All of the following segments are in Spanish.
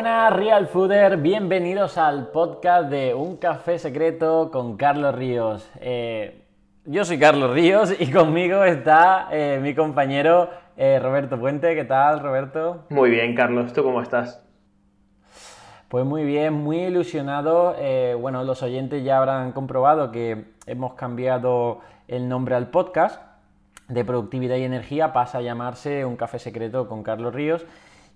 Buenas Real Fooder, bienvenidos al podcast de Un Café Secreto con Carlos Ríos. Eh, yo soy Carlos Ríos y conmigo está eh, mi compañero eh, Roberto Puente. ¿Qué tal, Roberto? Muy bien, Carlos. ¿Tú cómo estás? Pues muy bien, muy ilusionado. bueno, los oyentes ya habrán comprobado que hemos cambiado el nombre al podcast de productividad y energía, pasa a llamarse Un Café Secreto con Carlos Ríos.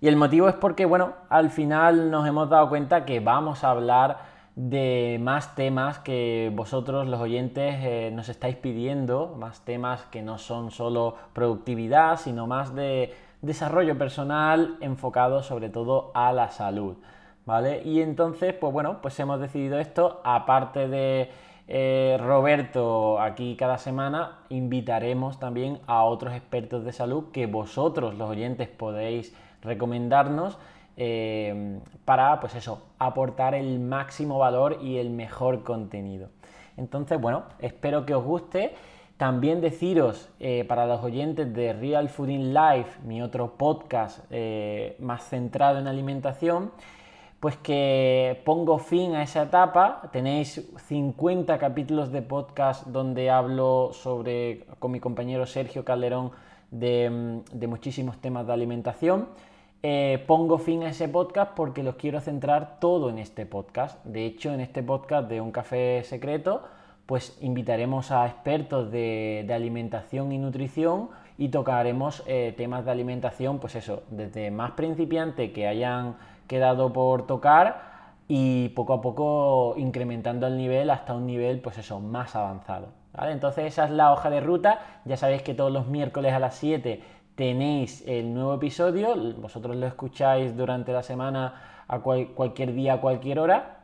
Y el motivo es porque, bueno, al final nos hemos dado cuenta que vamos a hablar de más temas que vosotros, los oyentes, eh, nos estáis pidiendo, más temas que no son solo productividad, sino más de desarrollo personal enfocado sobre todo a la salud. ¿Vale? Y entonces, pues bueno, pues hemos decidido esto, aparte de eh, Roberto aquí cada semana, invitaremos también a otros expertos de salud que vosotros, los oyentes, podéis recomendarnos eh, para, pues eso, aportar el máximo valor y el mejor contenido. Entonces, bueno, espero que os guste. También deciros eh, para los oyentes de Real Fooding Life, mi otro podcast eh, más centrado en alimentación, pues que pongo fin a esa etapa. Tenéis 50 capítulos de podcast donde hablo sobre, con mi compañero Sergio Calderón, de, de muchísimos temas de alimentación. Eh, pongo fin a ese podcast porque los quiero centrar todo en este podcast. De hecho, en este podcast de Un Café Secreto, pues invitaremos a expertos de, alimentación y nutrición y tocaremos eh, temas de alimentación, pues eso, desde más principiante que hayan quedado por tocar y poco a poco incrementando el nivel hasta un nivel, pues eso, más avanzado. Entonces esa es la hoja de ruta. Ya sabéis que todos los miércoles a las 7 tenéis el nuevo episodio, vosotros lo escucháis durante la semana a cualquier día, a cualquier hora,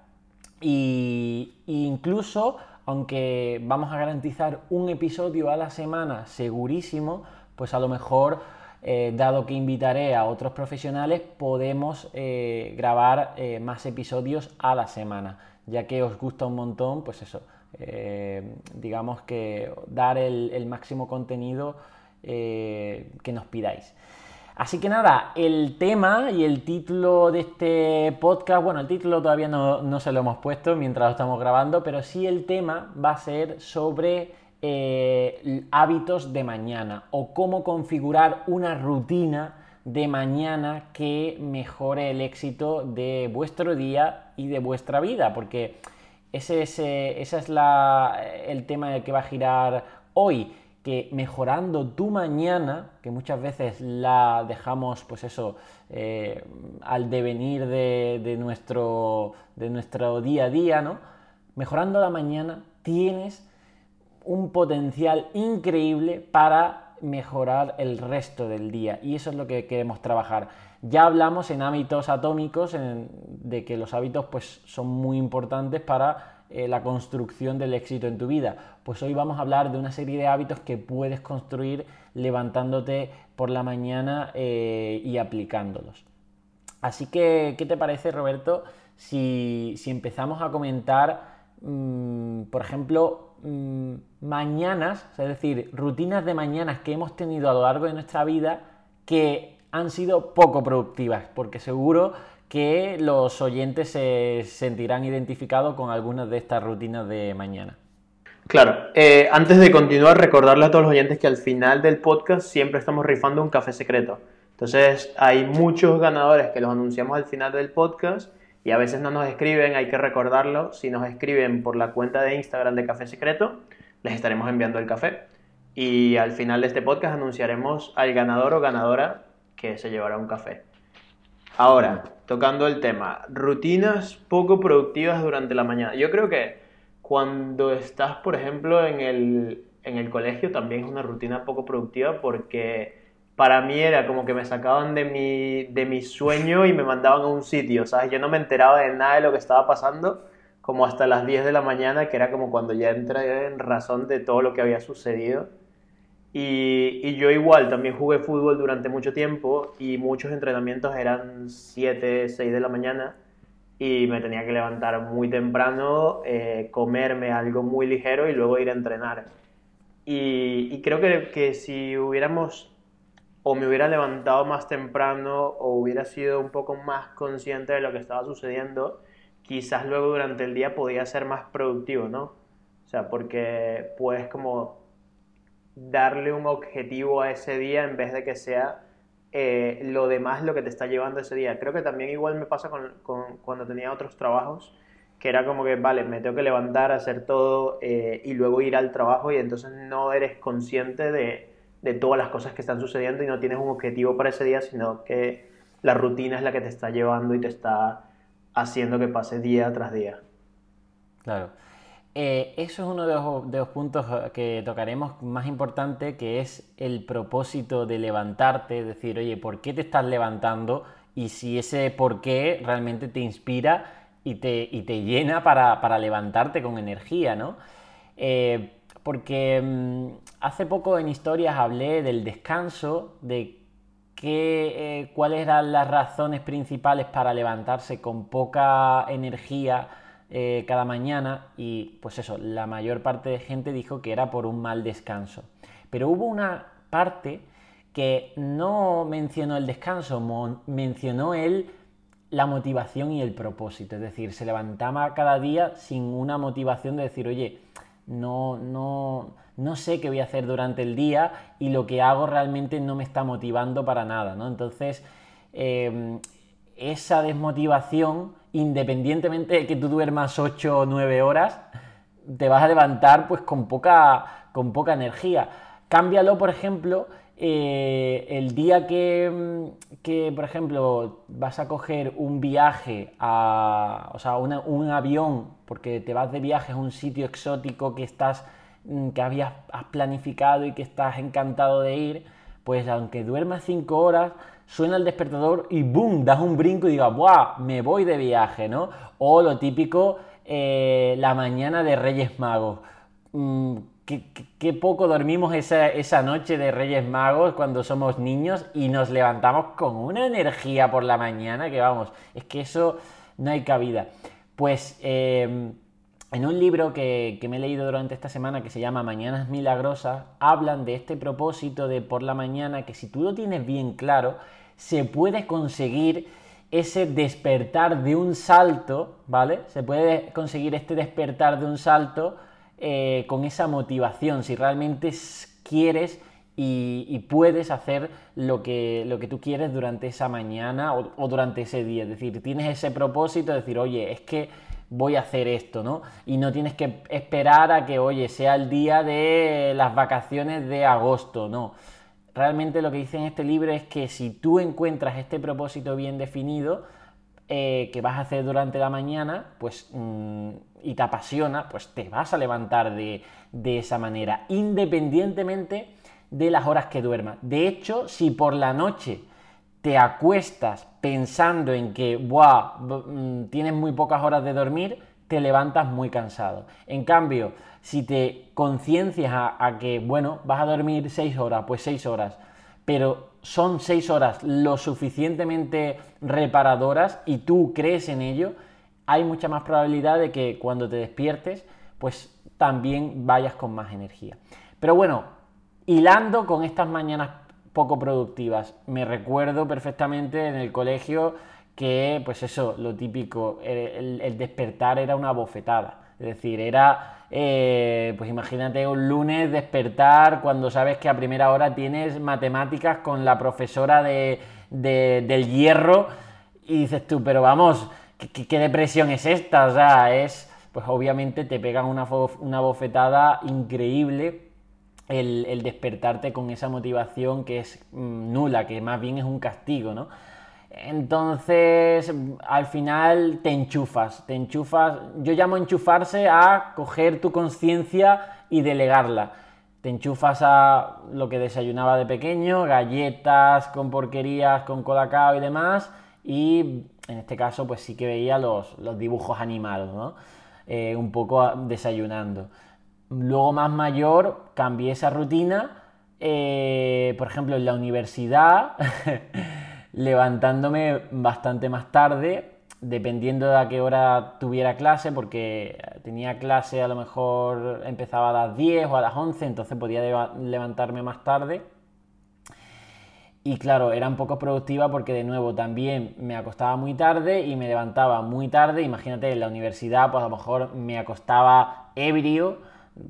y, incluso, aunque vamos a garantizar un episodio a la semana segurísimo, pues a lo mejor, eh, dado que invitaré a otros profesionales, podemos eh, grabar eh, más episodios a la semana, ya que os gusta un montón, pues eso, digamos que dar el máximo contenido eh, que nos pidáis. Así que nada, el tema y el título de este podcast, bueno, el título todavía no, se lo hemos puesto mientras lo estamos grabando, pero sí el tema va a ser sobre eh, hábitos de mañana o cómo configurar una rutina de mañana que mejore el éxito de vuestro día y de vuestra vida, porque ese es, es el tema que va a girar hoy que mejorando tu mañana, que muchas veces la dejamos, pues eso, eh, al devenir de, nuestro, de nuestro día a día, ¿no? Mejorando la mañana tienes un potencial increíble para mejorar el resto del día y eso es lo que queremos trabajar. Ya hablamos en hábitos atómicos de que los hábitos pues, son muy importantes para eh, la construcción del éxito en tu vida. Pues hoy vamos a hablar de una serie de hábitos que puedes construir levantándote por la mañana eh, y aplicándolos. Así que, ¿qué te parece, Roberto, si, empezamos a comentar, mm, por ejemplo, mm, mañanas, es decir, rutinas de mañanas que hemos tenido a lo largo de nuestra vida que han sido poco productivas? Porque seguro que los oyentes se sentirán identificados con algunas de estas rutinas de mañana. Claro, eh, antes de continuar, recordarle a todos los oyentes que al final del podcast siempre estamos rifando un café secreto. Entonces, hay muchos ganadores que los anunciamos al final del podcast y a veces no nos escriben, hay que recordarlo. Si nos escriben por la cuenta de Instagram de Café Secreto, les estaremos enviando el café. Y al final de este podcast anunciaremos al ganador o ganadora que se llevará un café. Ahora, tocando el tema, rutinas poco productivas durante la mañana. Yo creo que cuando estás, por ejemplo, en el, en el colegio también es una rutina poco productiva porque para mí era como que me sacaban de mi, de mi sueño y me mandaban a un sitio, ¿sabes? Yo no me enteraba de nada de lo que estaba pasando como hasta las 10 de la mañana, que era como cuando ya entré en razón de todo lo que había sucedido. Y, yo igual también jugué fútbol durante mucho tiempo y muchos entrenamientos eran 7, 6 de la mañana y me tenía que levantar muy temprano, eh, comerme algo muy ligero y luego ir a entrenar. Y, creo que, que, si hubiéramos o me hubiera levantado más temprano o hubiera sido un poco más consciente de lo que estaba sucediendo, quizás luego durante el día podía ser más productivo, ¿no? O sea, porque puedes como darle un objetivo a ese día en vez de que sea eh, lo demás lo que te está llevando ese día. Creo que también igual me pasa con, cuando tenía otros trabajos, que era como que, vale, me tengo que levantar, hacer todo eh, y luego ir al trabajo y entonces no eres consciente de, de todas las cosas que están sucediendo y no tienes un objetivo para ese día, sino que la rutina es la que te está llevando y te está haciendo que pase día tras día. Claro. Eh, eso es uno de los, puntos eh, que tocaremos más importante, que es el propósito de levantarte, decir, oye, ¿por qué te estás levantando? Y si ese por qué realmente te inspira y te, te llena para, levantarte con energía, ¿no? Eh, porque mm, hace poco en historias hablé del descanso, de qué, cuáles eran las razones principales para levantarse con poca energía eh, cada mañana y pues eso, la mayor parte de gente dijo que era por un mal descanso. Pero hubo una parte que no mencionó el descanso, mencionó él la motivación y el propósito. Es decir, se levantaba cada día sin una motivación de decir, oye, no, no, no sé qué voy a hacer durante el día y lo que hago realmente no me está motivando para nada. ¿no? Entonces, em, esa desmotivación independientemente de que tú duermas 8 o 9 horas, te vas a levantar pues con poca, con poca energía. Cámbialo, por ejemplo, eh, el día que, que, por ejemplo, vas a coger un viaje, a, o sea, un avión, porque te vas de viaje a un sitio exótico que estás mm, que habías has planificado y que estás encantado de ir, pues aunque duermas 5 horas, suena el despertador y ¡boom! das un brinco y digas, ¡buah! Me voy de viaje, ¿no? O lo típico, eh, la mañana de Reyes Magos. Mm, qué, poco dormimos esa, esa, noche de Reyes Magos cuando somos niños y nos levantamos con una energía por la mañana que vamos, es que eso no hay cabida. Pues em, en un libro que, que, me he leído durante esta semana que se llama Mañanas Milagrosas, hablan de este propósito de por la mañana que si tú lo tienes bien claro, se puede conseguir ese despertar de un salto, ¿vale? Se puede conseguir este despertar de un salto eh, con esa motivación, si realmente quieres y, puedes hacer lo que, lo que, tú quieres durante esa mañana o, o, durante ese día. Es decir, tienes ese propósito de decir, oye, es que voy a hacer esto, ¿no? Y no tienes que esperar a que, oye, sea el día de las vacaciones de agosto, no realmente lo que dice en este libro es que si tú encuentras este propósito bien definido, eh, que vas a hacer durante la mañana, pues, mm, y te apasiona, pues te vas a levantar de, esa manera, independientemente de las horas que duermas. De hecho, si por la noche te acuestas pensando en que, mm, tienes muy pocas horas de dormir, te levantas muy cansado. En cambio, si te conciencias a, que, bueno, vas a dormir seis horas, pues seis horas, pero son seis horas lo suficientemente reparadoras y tú crees en ello, hay mucha más probabilidad de que cuando te despiertes, pues también vayas con más energía. Pero bueno, hilando con estas mañanas poco productivas, me recuerdo perfectamente en el colegio que, pues eso, lo típico, el despertar era una bofetada. Es decir, era eh, pues imagínate un lunes despertar cuando sabes que a primera hora tienes matemáticas con la profesora de, del hierro y dices tú, pero vamos, ¿qué, depresión es esta? O sea, es, pues obviamente te pegan una, una bofetada increíble el, despertarte con esa motivación que es mm, nula, que más bien es un castigo, ¿no? Entonces, al final te enchufas, te enchufas. Yo llamo enchufarse a coger tu conciencia y delegarla. Te enchufas a lo que desayunaba de pequeño, galletas con porquerías, con colacao y demás. Y en este caso, pues sí que veía los, dibujos animados, ¿no? Eh, un poco desayunando. Luego, más mayor, cambié esa rutina. Eh, por ejemplo, en la universidad. levantándome bastante más tarde, dependiendo de a qué hora tuviera clase, porque tenía clase a lo mejor empezaba a las 10 o a las 11, entonces podía levantarme más tarde. Y claro, era un poco productiva porque de nuevo también me acostaba muy tarde y me levantaba muy tarde. Imagínate, en la universidad pues a lo mejor me acostaba ebrio.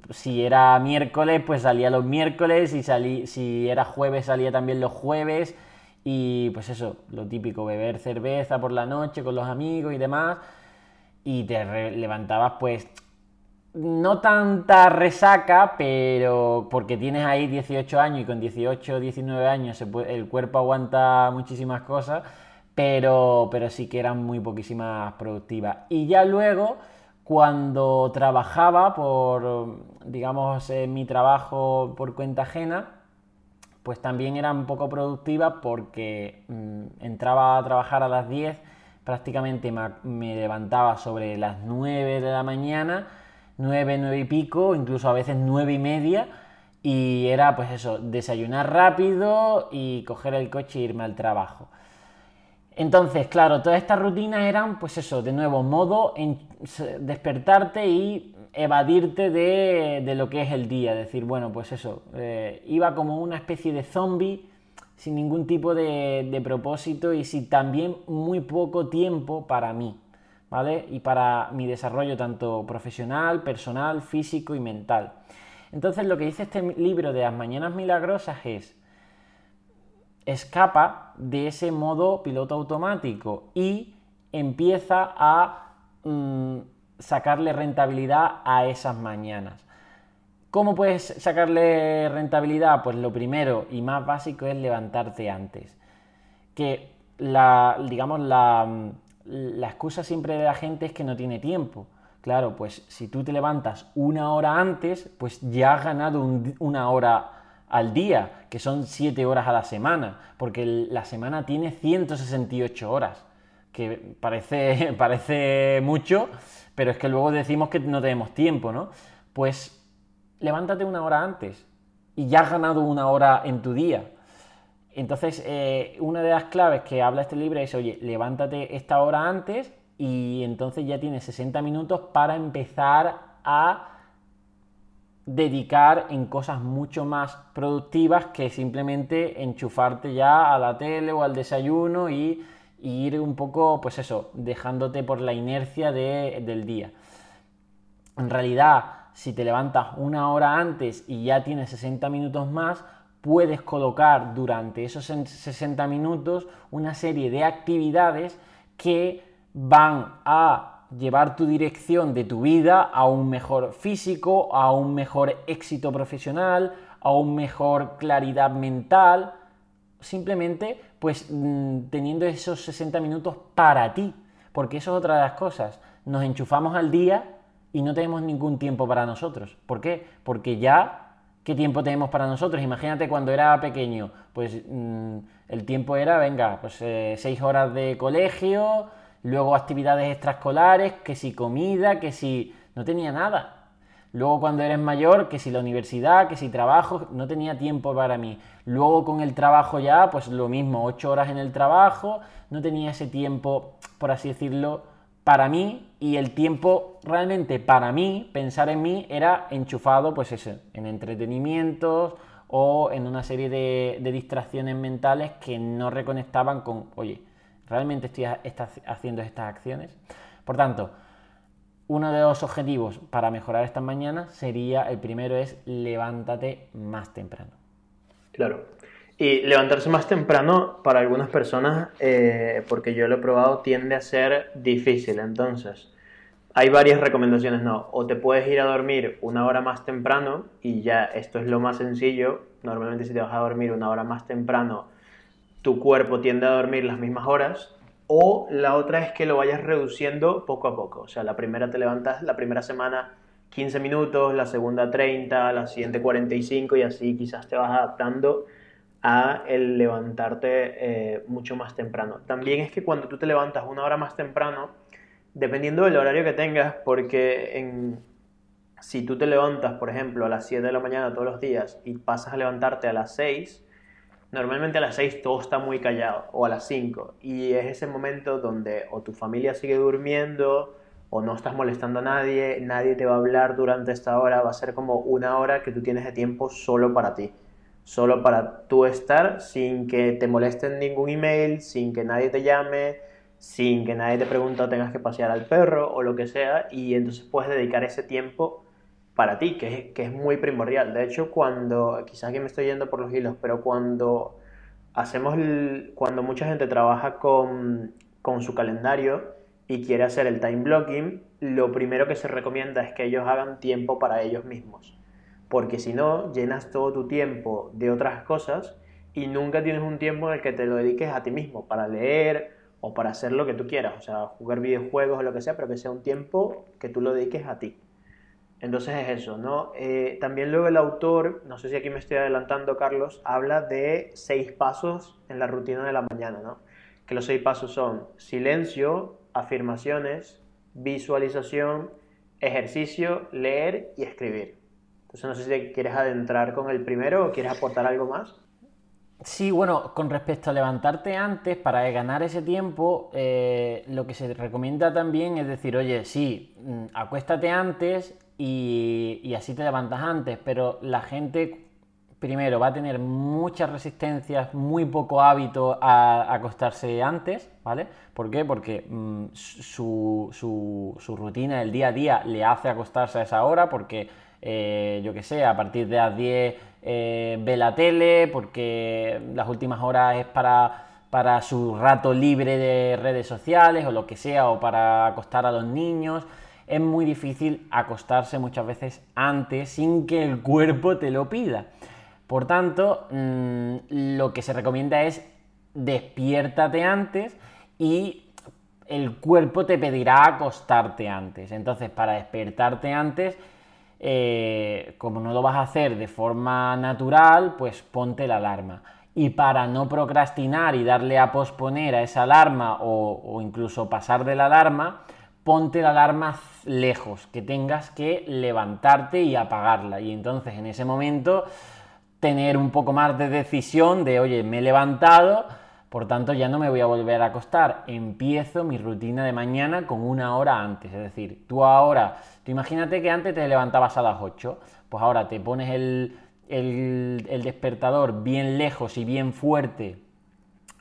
Si era miércoles, pues salía los miércoles y salí, si era jueves salía también los jueves. Y pues eso, lo típico, beber cerveza por la noche con los amigos y demás. Y te levantabas pues no tanta resaca, pero porque tienes ahí 18 años y con 18 o 19 años el cuerpo aguanta muchísimas cosas, pero, pero sí que eran muy poquísimas productivas. Y ya luego, cuando trabajaba por, digamos, mi trabajo por cuenta ajena, pues también era un poco productiva porque mm, entraba a trabajar a las 10, prácticamente me levantaba sobre las 9 de la mañana, 9, 9 y pico, incluso a veces 9 y media. Y era pues eso, desayunar rápido y coger el coche e irme al trabajo. Entonces, claro, todas estas rutinas eran pues eso, de nuevo, modo despertarte y evadirte de, lo que es el día. Decir, bueno, pues eso, eh, iba como una especie de zombie sin ningún tipo de, de propósito y sin también muy poco tiempo para mí. ¿vale? Y para mi desarrollo tanto profesional, personal, físico y mental. Entonces lo que dice este libro de las mañanas milagrosas es, escapa de ese modo piloto automático y empieza a mm, sacarle rentabilidad a esas mañanas. ¿Cómo puedes sacarle rentabilidad? Pues lo primero y más básico es levantarte antes. Que la, digamos, la, la excusa siempre de la gente es que no tiene tiempo. Claro, pues si tú te levantas una hora antes, pues ya has ganado una hora al día, que son siete horas a la semana, porque la semana tiene 168 horas, que parece, parece mucho, pero es que luego decimos que no tenemos tiempo, ¿no? Pues levántate una hora antes y ya has ganado una hora en tu día. Entonces, eh, una de las claves que habla este libro es, oye, levántate esta hora antes y entonces ya tienes 60 minutos para empezar a dedicar en cosas mucho más productivas que simplemente enchufarte ya a la tele o al desayuno y, ir un poco, pues eso, dejándote por la inercia del día. En realidad, si te levantas una hora antes y ya tienes 60 minutos más, puedes colocar durante esos 60 minutos una serie de actividades que van a llevar tu dirección de tu vida a un mejor físico, a un mejor éxito profesional, a un mejor claridad mental, simplemente pues mm, teniendo esos 60 minutos para ti, porque eso es otra de las cosas, nos enchufamos al día y no tenemos ningún tiempo para nosotros. ¿Por qué? Porque ya ¿Qué tiempo tenemos para nosotros? Imagínate cuando era pequeño, pues mm, el tiempo era, venga, pues eh, seis horas de colegio, luego actividades extraescolares, que si comida, que si... no tenía nada. Luego cuando eres mayor, que si la universidad, que si trabajo, no tenía tiempo para mí. Luego con el trabajo ya, pues lo mismo, ocho horas en el trabajo, no tenía ese tiempo, por así decirlo, para mí y el tiempo realmente para mí, pensar en mí, era enchufado pues eso, en entretenimientos o en una serie de, distracciones mentales que no reconectaban con, oye, ¿realmente estoy haciendo estas acciones? Por tanto, uno de los objetivos para mejorar estas mañanas sería, el primero es levántate más temprano. Claro, y levantarse más temprano para algunas personas, eh, porque yo lo he probado, tiende a ser difícil. Entonces, hay varias recomendaciones, ¿no? O te puedes ir a dormir una hora más temprano y ya esto es lo más sencillo. Normalmente si te vas a dormir una hora más temprano, tu cuerpo tiende a dormir las mismas horas. O la otra es que lo vayas reduciendo poco a poco. O sea, la primera te levantas, la primera semana 15 minutos, la segunda 30, la siguiente 45 y así quizás te vas adaptando a el levantarte eh, mucho más temprano. También es que cuando tú te levantas una hora más temprano, dependiendo del horario que tengas, porque si tú te levantas, por ejemplo, a las 7 de la mañana todos los días y pasas a levantarte a las 6, normalmente a las 6 todo está muy callado, o a las 5, y es ese momento donde o tu familia sigue durmiendo, o no estás molestando a nadie, nadie te va a hablar durante esta hora, va a ser como una hora que tú tienes de tiempo solo para ti. Solo para tú estar sin que te molesten ningún email, sin que nadie te llame, sin que nadie te pregunte o tengas que pasear al perro o lo que sea, y entonces puedes dedicar ese tiempo para ti, que es, que es muy primordial. De hecho, cuando, quizás que me estoy yendo por los hilos, pero cuando hacemos, cuando mucha gente trabaja con, con su calendario y quiere hacer el time blocking, lo primero que se recomienda es que ellos hagan tiempo para ellos mismos. Porque si no, llenas todo tu tiempo de otras cosas y nunca tienes un tiempo en el que te lo dediques a ti mismo, para leer o para hacer lo que tú quieras, o sea, jugar videojuegos o lo que sea, pero que sea un tiempo que tú lo dediques a ti. Entonces es eso, ¿no? Eh, también luego el autor, no sé si aquí me estoy adelantando, Carlos, habla de seis pasos en la rutina de la mañana, ¿no? Que los seis pasos son silencio, afirmaciones, visualización, ejercicio, leer y escribir. Entonces no sé si quieres adentrar con el primero o quieres aportar algo más. Sí, bueno, con respecto a levantarte antes, para ganar ese tiempo, eh, lo que se recomienda también es decir, oye, sí, mm, acuéstate antes y, así te levantas antes, pero la gente primero va a tener muchas resistencias, muy poco hábito a, acostarse antes, ¿vale? ¿Por qué? Porque mm, su, su, rutina del día a día le hace acostarse a esa hora, porque eh, yo que sé, a partir de las 10 eh, ve la tele, porque las últimas horas es para, para su rato libre de redes sociales o lo que sea, o para acostar a los niños es muy difícil acostarse muchas veces antes sin que el cuerpo te lo pida. Por tanto, mm, lo que se recomienda es despiértate antes y el cuerpo te pedirá acostarte antes. Entonces, para despertarte antes, eh, como no lo vas a hacer de forma natural, pues ponte la alarma. Y para no procrastinar y darle a posponer a esa alarma o incluso pasar de la alarma, ponte la alarma lejos, que tengas que levantarte y apagarla. Y entonces en ese momento tener un poco más de decisión de, oye, me he levantado, por tanto ya no me voy a volver a acostar. Empiezo mi rutina de mañana con una hora antes. Es decir, tú ahora, tú imagínate que antes te levantabas a las 8, pues ahora te pones el, despertador bien lejos y bien fuerte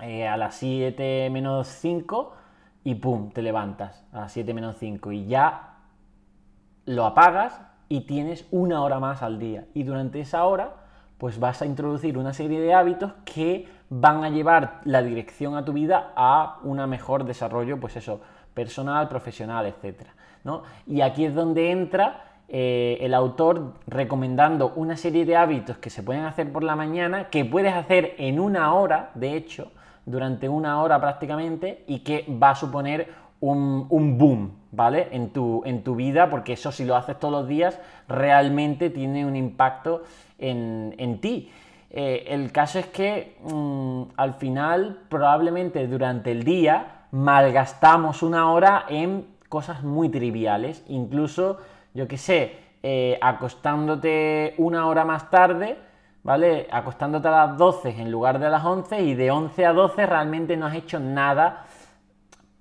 eh, a las 7 menos 5 y pum, te levantas a 7 menos 5 y ya lo apagas y tienes una hora más al día. Y durante esa hora, pues vas a introducir una serie de hábitos que van a llevar la dirección a tu vida a un mejor desarrollo, pues eso, personal, profesional, etc. ¿no? Y aquí es donde entra eh, el autor recomendando una serie de hábitos que se pueden hacer por la mañana, que puedes hacer en una hora, de hecho, durante una hora prácticamente y que va a suponer un, boom, ¿vale? En tu, en tu, vida, porque eso si lo haces todos los días, realmente tiene un impacto en, ti. Eh, el caso es que mm, al final, probablemente durante el día, malgastamos una hora en cosas muy triviales. Incluso, yo qué sé, eh, acostándote una hora más tarde, ¿vale? Acostándote a las 12 en lugar de a las 11 y de 11 a 12 realmente no has hecho nada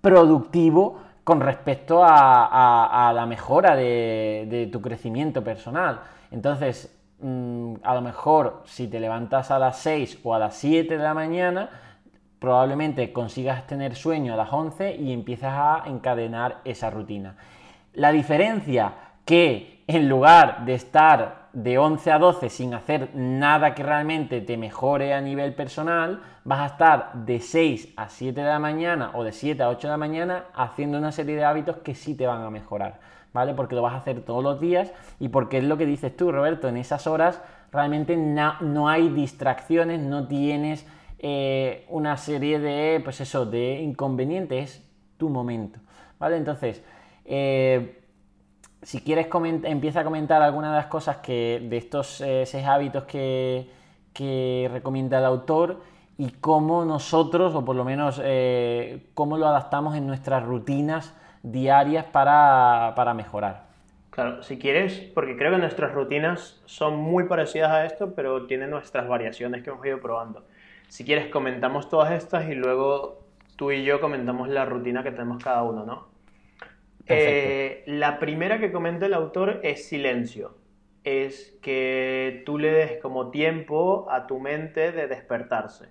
productivo con respecto a, la mejora de, tu crecimiento personal. Entonces, mm, a lo mejor si te levantas a las 6 o a las 7 de la mañana, probablemente consigas tener sueño a las 11 y empiezas a encadenar esa rutina. La diferencia que en lugar de estar de 11 a 12 sin hacer nada que realmente te mejore a nivel personal, vas a estar de 6 a 7 de la mañana o de 7 a 8 de la mañana haciendo una serie de hábitos que sí te van a mejorar, ¿vale? Porque lo vas a hacer todos los días y porque es lo que dices tú, Roberto, en esas horas realmente no hay distracciones, no tienes eh, una serie de, pues eso, de inconvenientes, es tu momento, ¿vale? Entonces, eh, si quieres empieza a comentar algunas de las cosas que de estos eh, seis hábitos que, recomienda el autor y cómo nosotros, o por lo menos eh, cómo lo adaptamos en nuestras rutinas diarias para, para, mejorar. Claro, si quieres, porque creo que nuestras rutinas son muy parecidas a esto, pero tienen nuestras variaciones que hemos ido probando. Si quieres, comentamos todas estas y luego tú y yo comentamos la rutina que tenemos cada uno, ¿no? Eh, la primera que comenta el autor es silencio. es que tú le des como tiempo a tu mente de despertarse.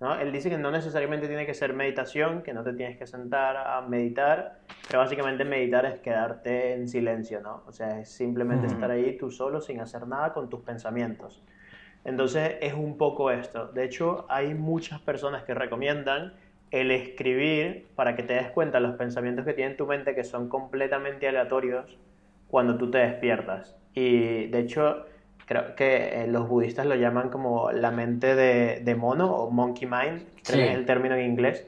¿no? Él dice que no necesariamente tiene que ser meditación, que no te tienes que sentar a meditar, pero básicamente meditar es quedarte en silencio, ¿no? O sea, es simplemente estar ahí tú solo sin hacer nada con tus pensamientos. Entonces es un poco esto. De hecho, hay muchas personas que recomiendan el escribir para que te des cuenta de los pensamientos que tiene tu mente que son completamente aleatorios cuando tú te despiertas. Y de hecho, creo que eh, los budistas lo llaman como la mente de, mono o monkey mind, creo que es el término en inglés.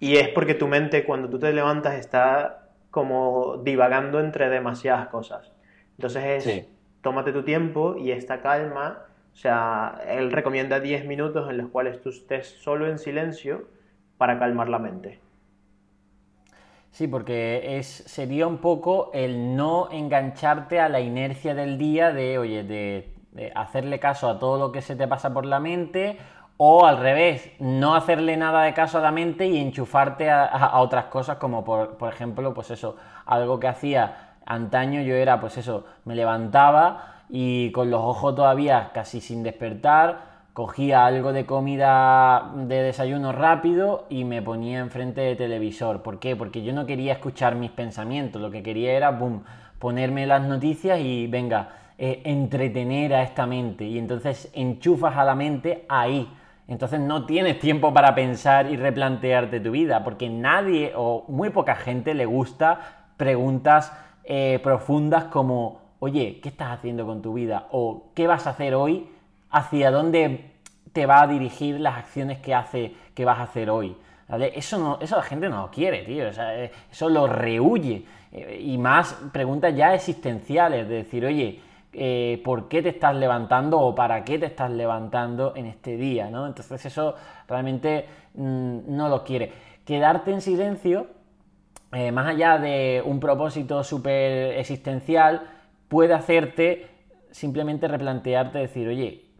Y es porque tu mente cuando tú te levantas está como divagando entre demasiadas cosas. Entonces es, tómate tu tiempo y esta calma, o sea, él recomienda 10 minutos en los cuales tú estés solo en silencio para calmar la mente. Sí, porque es, sería un poco el no engancharte a la inercia del día de, oye, de, hacerle caso a todo lo que se te pasa por la mente o al revés, no hacerle nada de caso a la mente y enchufarte a, otras cosas como por, por, ejemplo, pues eso, algo que hacía antaño yo era, pues eso, me levantaba y con los ojos todavía casi sin despertar, cogía algo de comida de desayuno rápido y me ponía enfrente de televisor. ¿Por qué? Porque yo no quería escuchar mis pensamientos, lo que quería era, boom, ponerme las noticias y venga, eh, entretener a esta mente. Y entonces enchufas a la mente ahí. Entonces no tienes tiempo para pensar y replantearte tu vida, porque nadie o muy poca gente le gusta preguntas eh, profundas como, oye, ¿qué estás haciendo con tu vida? O ¿qué vas a hacer hoy hacia dónde te va a dirigir las acciones que, hace, que vas a hacer hoy. Eso, no, eso la gente no lo quiere, tío. Eh, eso lo rehuye. Eh, y más preguntas ya existenciales, de decir, oye, eh, ¿por qué te estás levantando o para qué te estás levantando en este día? ¿no? Entonces eso realmente mm, no lo quiere. Quedarte en silencio, más allá de un propósito súper existencial, puede hacerte simplemente replantearte, decir, oye,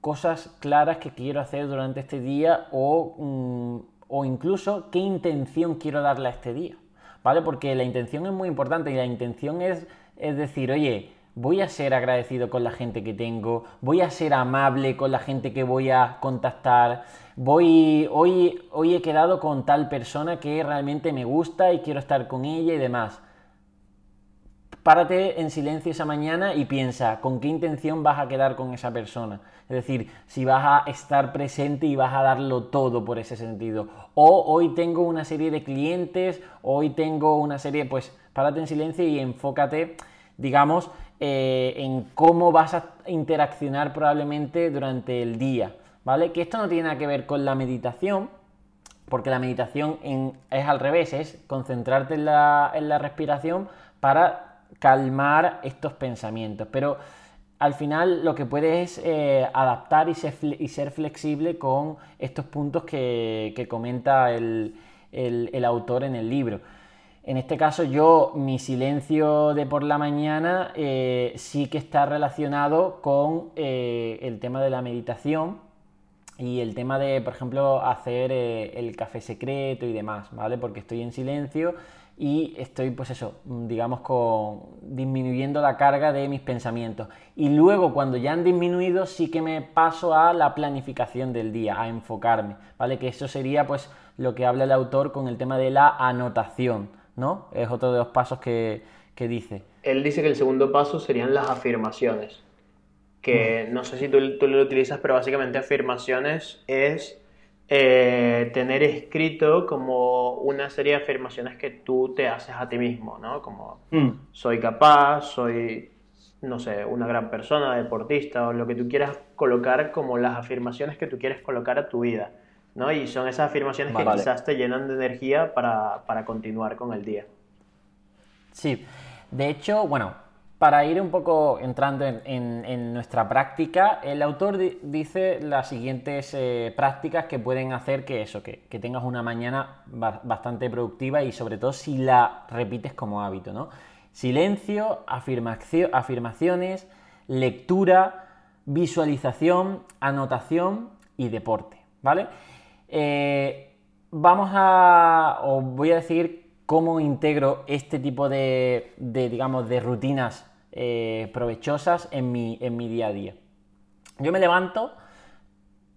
cosas claras que quiero hacer durante este día o, mm, o incluso qué intención quiero darle a este día. ¿Vale? Porque la intención es muy importante y la intención es, es decir, oye, voy a ser agradecido con la gente que tengo, voy a ser amable con la gente que voy a contactar, voy, hoy, hoy he quedado con tal persona que realmente me gusta y quiero estar con ella y demás. Párate en silencio esa mañana y piensa con qué intención vas a quedar con esa persona. Es decir, si vas a estar presente y vas a darlo todo por ese sentido. O hoy tengo una serie de clientes, hoy tengo una serie, pues párate en silencio y enfócate, digamos, eh, en cómo vas a interaccionar probablemente durante el día. ¿Vale? Que esto no tiene nada que ver con la meditación, porque la meditación es al revés, es concentrarte en la, en la respiración para calmar estos pensamientos. Pero al final lo que puedes es eh, adaptar y ser, flexible con estos puntos que, comenta el, autor en el libro. En este caso yo, mi silencio de por la mañana eh, sí que está relacionado con eh, el tema de la meditación y el tema de, por ejemplo, hacer el café secreto y demás, ¿vale? Porque estoy en silencio y estoy, pues eso, digamos, con, disminuyendo la carga de mis pensamientos. Y luego, cuando ya han disminuido, sí que me paso a la planificación del día, a enfocarme, ¿vale? Que eso sería, pues, lo que habla el autor con el tema de la anotación, ¿no? Es otro de los pasos que, que dice. Él dice que el segundo paso serían las afirmaciones, que no sé si tú, tú lo utilizas, pero básicamente afirmaciones es eh, tener escrito como una serie de afirmaciones que tú te haces a ti mismo, ¿no? Como mm. soy capaz, soy, no sé, una gran persona, deportista, o lo que tú quieras colocar como las afirmaciones que tú quieres colocar a tu vida, ¿no? Y son esas afirmaciones que quizás te llenan de energía para, para continuar con el día. Sí, de hecho, bueno, para ir un poco entrando en, nuestra práctica, el autor dice las siguientes eh, prácticas que pueden hacer que eso, que, tengas una mañana bastante productiva y sobre todo si la repites como hábito, ¿no? Silencio, afirmaciones, lectura, visualización, anotación y deporte, ¿vale? Eh, vamos a, os voy a decir cómo integro este tipo de, digamos, de rutinas eh, provechosas en mi, en mi día a día. Yo me levanto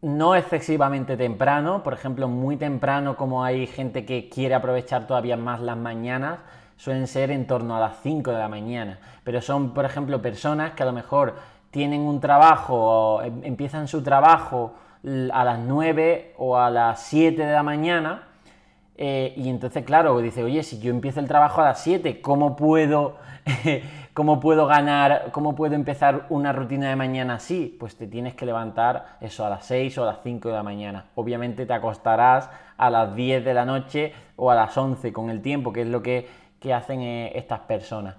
no excesivamente temprano, por ejemplo, muy temprano como hay gente que quiere aprovechar todavía más las mañanas, suelen ser en torno a las 5 de la mañana, pero son, por ejemplo, personas que a lo mejor tienen un trabajo, o em, empiezan su trabajo a las 9 o a las 7 de la mañana, eh, y entonces, claro, dice, oye, si yo empiezo el trabajo a las 7, ¿cómo puedo, ¿cómo puedo ganar, cómo puedo empezar una rutina de mañana así? Pues te tienes que levantar eso a las 6 o a las 5 de la mañana. Obviamente te acostarás a las 10 de la noche o a las 11 con el tiempo, que es lo que, hacen eh, estas personas.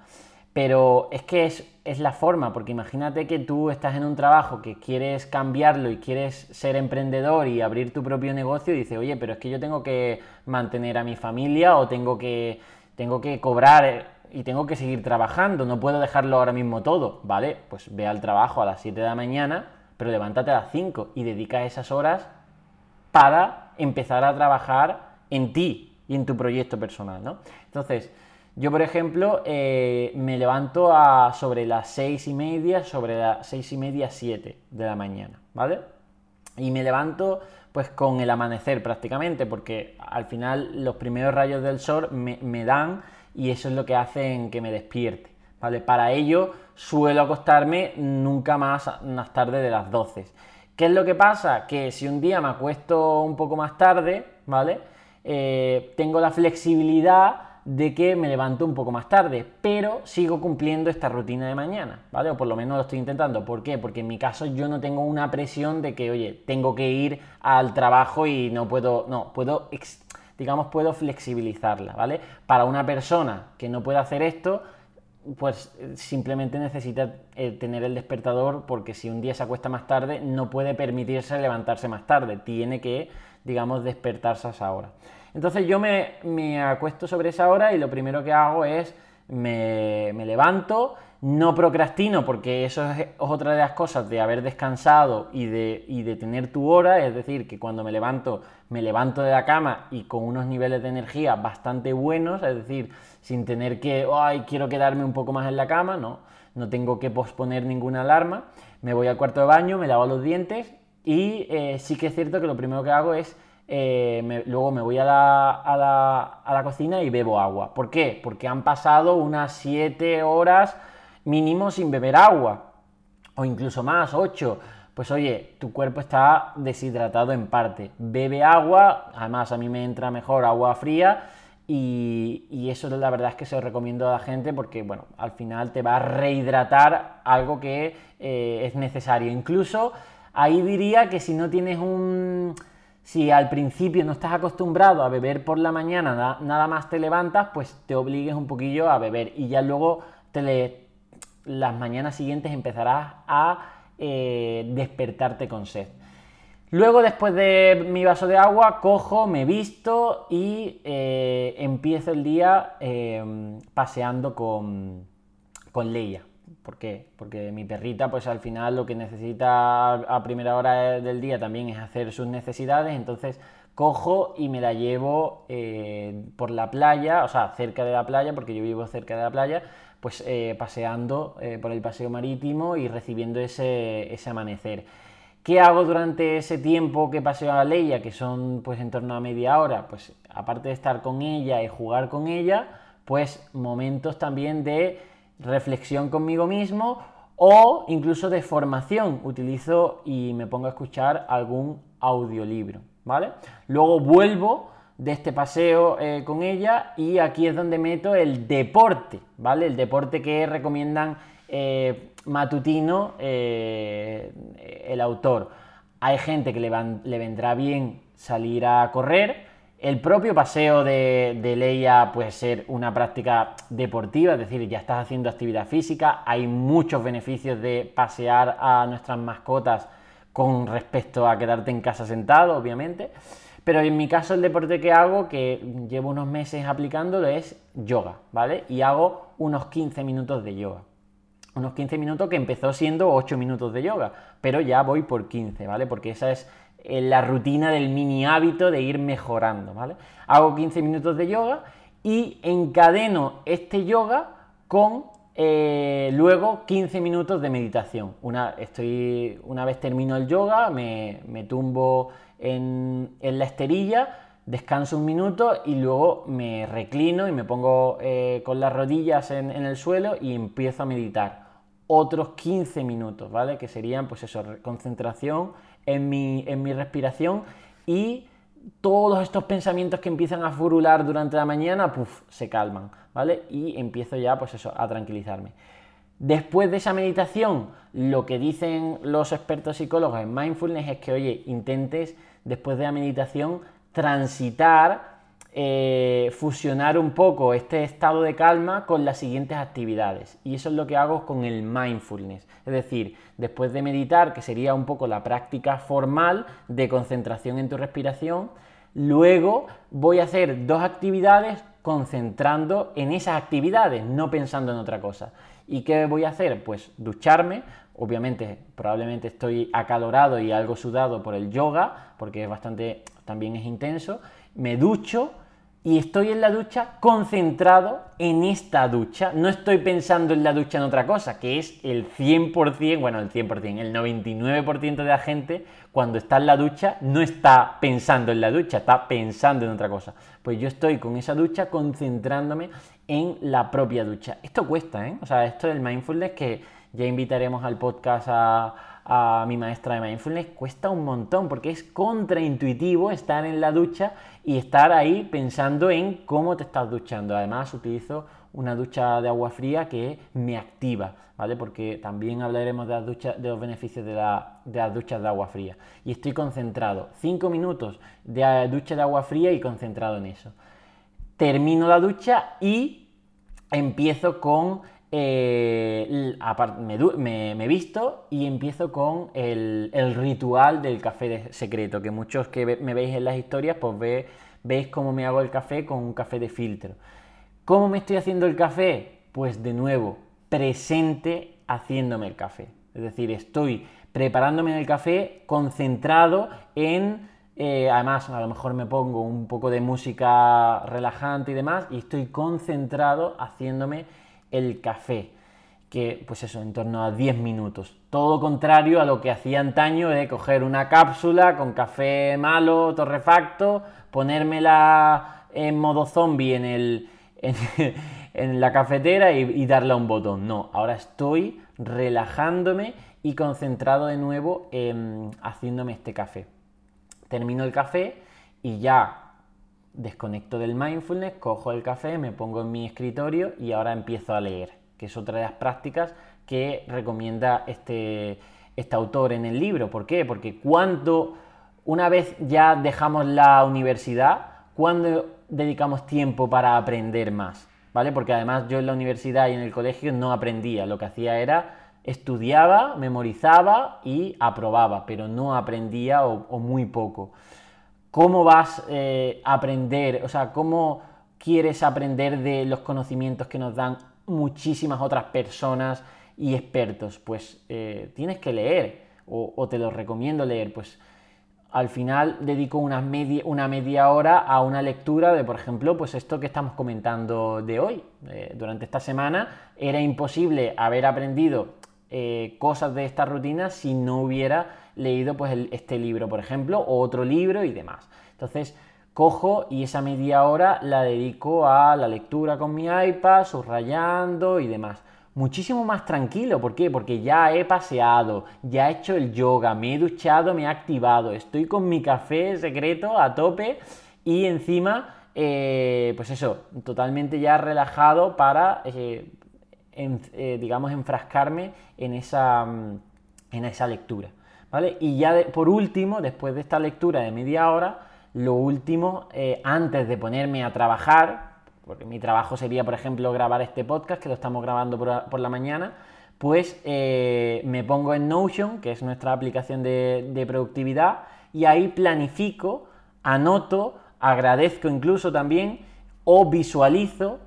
Pero es que es, es, la forma, porque imagínate que tú estás en un trabajo que quieres cambiarlo y quieres ser emprendedor y abrir tu propio negocio y dices, oye, pero es que yo tengo que mantener a mi familia o tengo que, tengo que cobrar y tengo que seguir trabajando, no puedo dejarlo ahora mismo todo, ¿vale? Pues ve al trabajo a las 7 de la mañana, pero levántate a las 5 y dedica esas horas para empezar a trabajar en ti y en tu proyecto personal, ¿no? Entonces, yo, por ejemplo, eh, me levanto a sobre las seis y media, sobre las seis y media, siete de la mañana, ¿vale? Y me levanto pues con el amanecer prácticamente, porque al final los primeros rayos del sol me, dan y eso es lo que hace que me despierte, ¿vale? Para ello suelo acostarme nunca más, más tarde de las 12. ¿Qué es lo que pasa? Que si un día me acuesto un poco más tarde, ¿vale? Eh, tengo la flexibilidad de que me levanto un poco más tarde, pero sigo cumpliendo esta rutina de mañana, ¿vale? O por lo menos lo estoy intentando. ¿Por qué? Porque en mi caso yo no tengo una presión de que, oye, tengo que ir al trabajo y no puedo, no, puedo, digamos, puedo flexibilizarla, ¿vale? Para una persona que no puede hacer esto, pues simplemente necesita eh, tener el despertador porque si un día se acuesta más tarde, no puede permitirse levantarse más tarde, tiene que, digamos, despertarse a esa hora. Entonces yo me, acuesto sobre esa hora y lo primero que hago es me, levanto, no procrastino porque eso es otra de las cosas de haber descansado y de, de tener tu hora, es decir, que cuando me levanto, me levanto de la cama y con unos niveles de energía bastante buenos, es decir, sin tener que, ay, quiero quedarme un poco más en la cama, no, no tengo que posponer ninguna alarma, me voy al cuarto de baño, me lavo los dientes y eh, sí que es cierto que lo primero que hago es eh, luego me voy a la, cocina y bebo agua. ¿Por qué? Porque han pasado unas 7 horas mínimo sin beber agua, o incluso más, 8. Pues oye, tu cuerpo está deshidratado en parte. Bebe agua, además a mí me entra mejor agua fría. Y, eso la verdad es que se lo recomiendo a la gente porque, bueno, al final te va a rehidratar algo que eh, es necesario. Incluso ahí diría que si no tienes un, si al principio no estás acostumbrado a beber por la mañana, nada más te levantas, pues te obligues un poquillo a beber y ya luego te las mañanas siguientes empezarás a eh, despertarte con sed. Luego, después de mi vaso de agua, cojo, me visto y eh, empiezo el día eh, paseando con, con Leia. ¿Por qué? Porque mi perrita, pues al final lo que necesita a primera hora del día también es hacer sus necesidades, entonces cojo y me la llevo eh, por la playa, o sea, cerca de la playa, porque yo vivo cerca de la playa, pues eh, paseando eh, por el paseo marítimo y recibiendo ese, ese, amanecer. ¿Qué hago durante ese tiempo que paseo a Leia, que son pues en torno a media hora? Pues aparte de estar con ella y jugar con ella, pues momentos también de reflexión conmigo mismo o incluso de formación. Utilizo y me pongo a escuchar algún audiolibro, ¿vale? Luego vuelvo de este paseo eh, con ella y aquí es donde meto el deporte, ¿vale? El deporte que recomiendan eh, matutino eh, el autor. Hay gente que le, le vendrá bien salir a correr, el propio paseo de, Leia puede ser una práctica deportiva, es decir, ya estás haciendo actividad física, hay muchos beneficios de pasear a nuestras mascotas con respecto a quedarte en casa sentado, obviamente. Pero en mi caso el deporte que hago, que llevo unos meses aplicándolo, es yoga, ¿vale? Y hago unos 15 minutos de yoga. Unos 15 minutos que empezó siendo 8 minutos de yoga, pero ya voy por 15, ¿vale? Porque esa es la rutina del mini hábito de ir mejorando, ¿vale? Hago 15 minutos de yoga y encadeno este yoga con eh, luego 15 minutos de meditación. Una, estoy, una vez termino el yoga, me, tumbo en, la esterilla, descanso un minuto y luego me reclino y me pongo eh, con las rodillas en, el suelo y empiezo a meditar. Otros 15 minutos, ¿vale? Que serían, pues eso, concentración en mi, en mi respiración y todos estos pensamientos que empiezan a furular durante la mañana, puff, se calman, ¿vale? Y empiezo ya, pues eso, a tranquilizarme. Después de esa meditación, lo que dicen los expertos psicólogos en mindfulness es que, oye, intentes, después de la meditación, transitar eh, fusionar un poco este estado de calma con las siguientes actividades. Y eso es lo que hago con el mindfulness. Es decir, después de meditar, que sería un poco la práctica formal de concentración en tu respiración, luego voy a hacer dos actividades concentrando en esas actividades, no pensando en otra cosa. ¿Y qué voy a hacer? Pues ducharme, obviamente probablemente estoy acalorado y algo sudado por el yoga, porque es bastante, también es intenso, me ducho, y estoy en la ducha concentrado en esta ducha. No estoy pensando en la ducha en otra cosa, que es el 100%, bueno, el 100%, el 99% de la gente cuando está en la ducha no está pensando en la ducha, está pensando en otra cosa. Pues yo estoy con esa ducha concentrándome en la propia ducha. Esto cuesta, ¿eh? O sea, esto del mindfulness que ya invitaremos al podcast a a mi maestra de mindfulness, cuesta un montón porque es contraintuitivo estar en la ducha y estar ahí pensando en cómo te estás duchando. Además, utilizo una ducha de agua fría que me activa, ¿vale? Porque también hablaremos de, de los beneficios de, de, las duchas de agua fría. Y estoy concentrado. Cinco minutos de ducha de agua fría y concentrado en eso. Termino la ducha y empiezo con eh, me, me, visto y empiezo con el, ritual del café secreto, que muchos que me veis en las historias, pues veis cómo me hago el café con un café de filtro. ¿Cómo me estoy haciendo el café? Pues de nuevo, presente haciéndome el café. Es decir, estoy preparándome el café concentrado en... Eh, además, a lo mejor me pongo un poco de música relajante y demás, y estoy concentrado haciéndome el café, que pues eso, en torno a 10 minutos. Todo contrario a lo que hacía antaño de coger una cápsula con café malo, torrefacto, ponérmela en modo zombie en, el, en, la cafetera y, darle a un botón. No, ahora estoy relajándome y concentrado de nuevo en haciéndome este café. Termino el café y ya desconecto del mindfulness, cojo el café, me pongo en mi escritorio y ahora empiezo a leer, que es otra de las prácticas que recomienda este, este autor en el libro. ¿Por qué? Porque cuando una vez ya dejamos la universidad, ¿cuándo dedicamos tiempo para aprender más? ¿Vale? Porque además yo en la universidad y en el colegio no aprendía, lo que hacía era estudiaba, memorizaba y aprobaba, pero no aprendía o muy poco cómo vas eh, a aprender, o sea, cómo quieres aprender de los conocimientos que nos dan muchísimas otras personas y expertos. Pues eh, tienes que leer o, te lo recomiendo leer. Pues al final dedico una media, una media hora a una lectura de, por ejemplo, pues esto que estamos comentando de hoy. Eh, durante esta semana era imposible haber aprendido cosas de esta rutina si no hubiera leído pues este libro, por ejemplo, o otro libro y demás. Entonces, cojo y esa media hora la dedico a la lectura con mi iPad, subrayando y demás. Muchísimo más tranquilo, ¿por qué? Porque ya he paseado, ya he hecho el yoga, me he duchado, me he activado, estoy con mi café secreto a tope y encima, eh, pues eso, totalmente ya relajado para, eh, eh, digamos, enfrascarme en esa, mm, en esa lectura. Y ya por último, después de esta lectura de media hora, lo último, eh, antes de ponerme a trabajar, porque mi trabajo sería, por ejemplo, grabar este podcast, que lo estamos grabando por, la mañana, pues eh, me pongo en Notion, que es nuestra aplicación de, de productividad, y ahí planifico, anoto, agradezco incluso también, o visualizo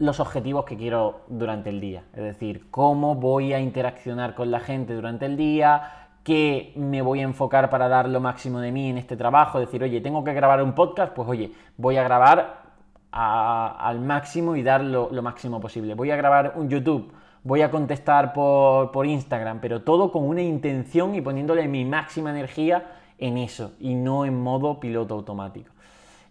los objetivos que quiero durante el día. Es decir, cómo voy a interaccionar con la gente durante el día, que me voy a enfocar para dar lo máximo de mí en este trabajo, decir, oye, tengo que grabar un podcast, pues oye, voy a grabar al máximo y dar lo, máximo posible. Voy a grabar un YouTube, voy a contestar por, por Instagram, pero todo con una intención y poniéndole mi máxima energía en eso y no en modo piloto automático.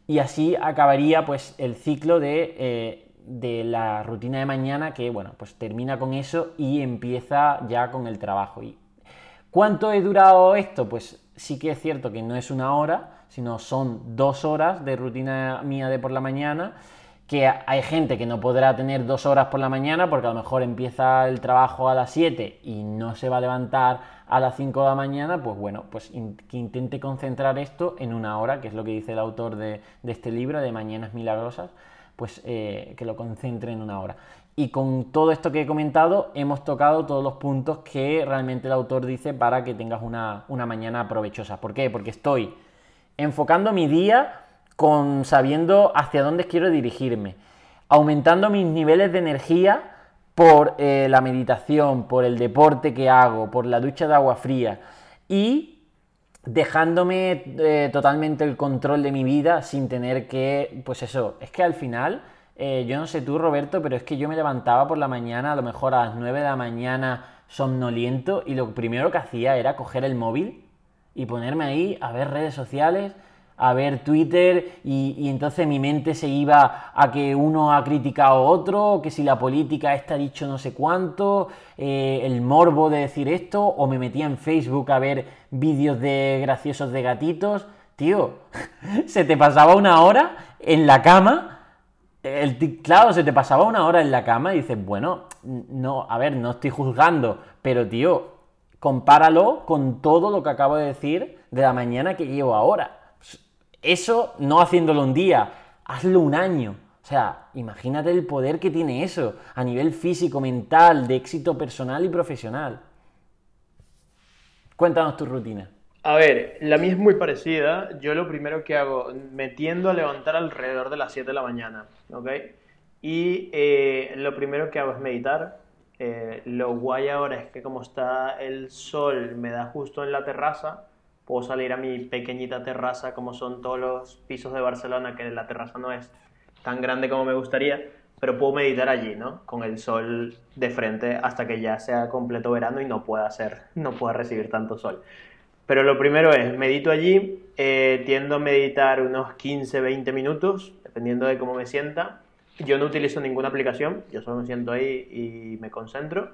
Y así acabaría pues el ciclo de, eh, de, la rutina de mañana que, bueno, pues termina con eso y empieza ya con el trabajo. ¿Y ¿Cuánto he durado esto? Pues sí que es cierto que no es una hora, sino son dos horas de rutina mía de por la mañana que hay gente que no podrá tener dos horas por la mañana porque a lo mejor empieza el trabajo a las 7 y no se va a levantar a las 5 de la mañana, pues bueno, pues que intente concentrar esto en una hora, que es lo que dice el autor de, este libro, de Mañanas Milagrosas, pues eh, que lo concentre en una hora. Y con todo esto que he comentado, hemos tocado todos los puntos que realmente el autor dice para que tengas una, una mañana provechosa. ¿Por qué? Porque estoy enfocando mi día con sabiendo hacia dónde quiero dirigirme, aumentando mis niveles de energía por eh, la meditación, por el deporte que hago, por la ducha de agua fría y dejándome eh, totalmente el control de mi vida sin tener que, pues eso, es que al final, eh, yo no sé tú Roberto, pero es que yo me levantaba por la mañana, a lo mejor a las 9 de la mañana somnoliento y lo primero que hacía era coger el móvil y ponerme ahí a ver redes sociales, a ver Twitter y, entonces mi mente se iba a que uno ha criticado a otro, que si la política está dicho no sé cuánto, eh, el morbo de decir esto, o me metía en Facebook a ver vídeos de graciosos de gatitos. Tío, se te pasaba una hora en la cama. El, claro, se te pasaba una hora en la cama y dices, bueno, no, a ver, no estoy juzgando, pero tío, compáralo con todo lo que acabo de decir de la mañana que llevo ahora. Eso no haciéndolo un día, hazlo un año. O sea, imagínate el poder que tiene eso a nivel físico, mental, de éxito personal y profesional. Cuéntanos tu rutina. A ver, la mía es muy parecida. Yo lo primero que hago, me tiendo a levantar alrededor de las 7 de la mañana, ¿ok? Y eh, lo primero que hago es meditar. Eh, lo guay ahora es que como está el sol, me da justo en la terraza, puedo salir a mi pequeñita terraza como son todos los pisos de Barcelona, que la terraza no es tan grande como me gustaría, pero puedo meditar allí, ¿no? Con el sol de frente hasta que ya sea completo verano y no pueda hacer, no pueda recibir tanto sol. Pero lo primero es, medito allí, eh, tiendo a meditar unos 15-20 minutos, dependiendo de cómo me sienta. Yo no utilizo ninguna aplicación, yo solo me siento ahí y me concentro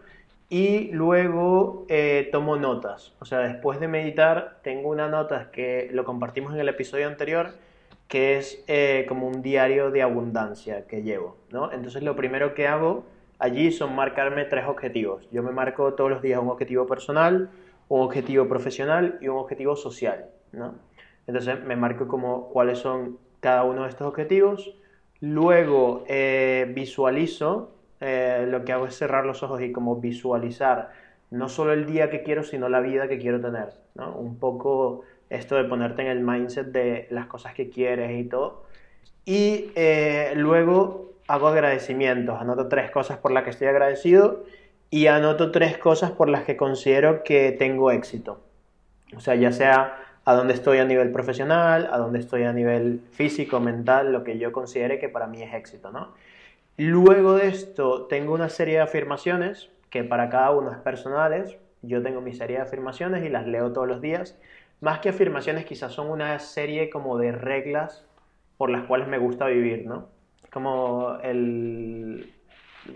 y luego eh, tomo notas. O sea, después de meditar, tengo una nota que lo compartimos en el episodio anterior, que es eh, como un diario de abundancia que llevo, ¿no? Entonces lo primero que hago allí son marcarme tres objetivos. Yo me marco todos los días un objetivo personal, un objetivo profesional y un objetivo social, ¿no? Entonces me marco como cuáles son cada uno de estos objetivos. Luego eh, visualizo eh, lo que hago es cerrar los ojos y como visualizar no solo el día que quiero, sino la vida que quiero tener, ¿no? Un poco esto de ponerte en el mindset de las cosas que quieres y todo. Y eh, luego hago agradecimientos, anoto tres cosas por las que estoy agradecido y anoto tres cosas por las que considero que tengo éxito. O sea, ya sea a dónde estoy a nivel profesional, a dónde estoy a nivel físico, mental, lo que yo considere que para mí es éxito, ¿no? Luego de esto tengo una serie de afirmaciones que para cada uno es personales. Yo tengo mi serie de afirmaciones y las leo todos los días. Más que afirmaciones quizás son una serie como de reglas por las cuales me gusta vivir, ¿no? Como el...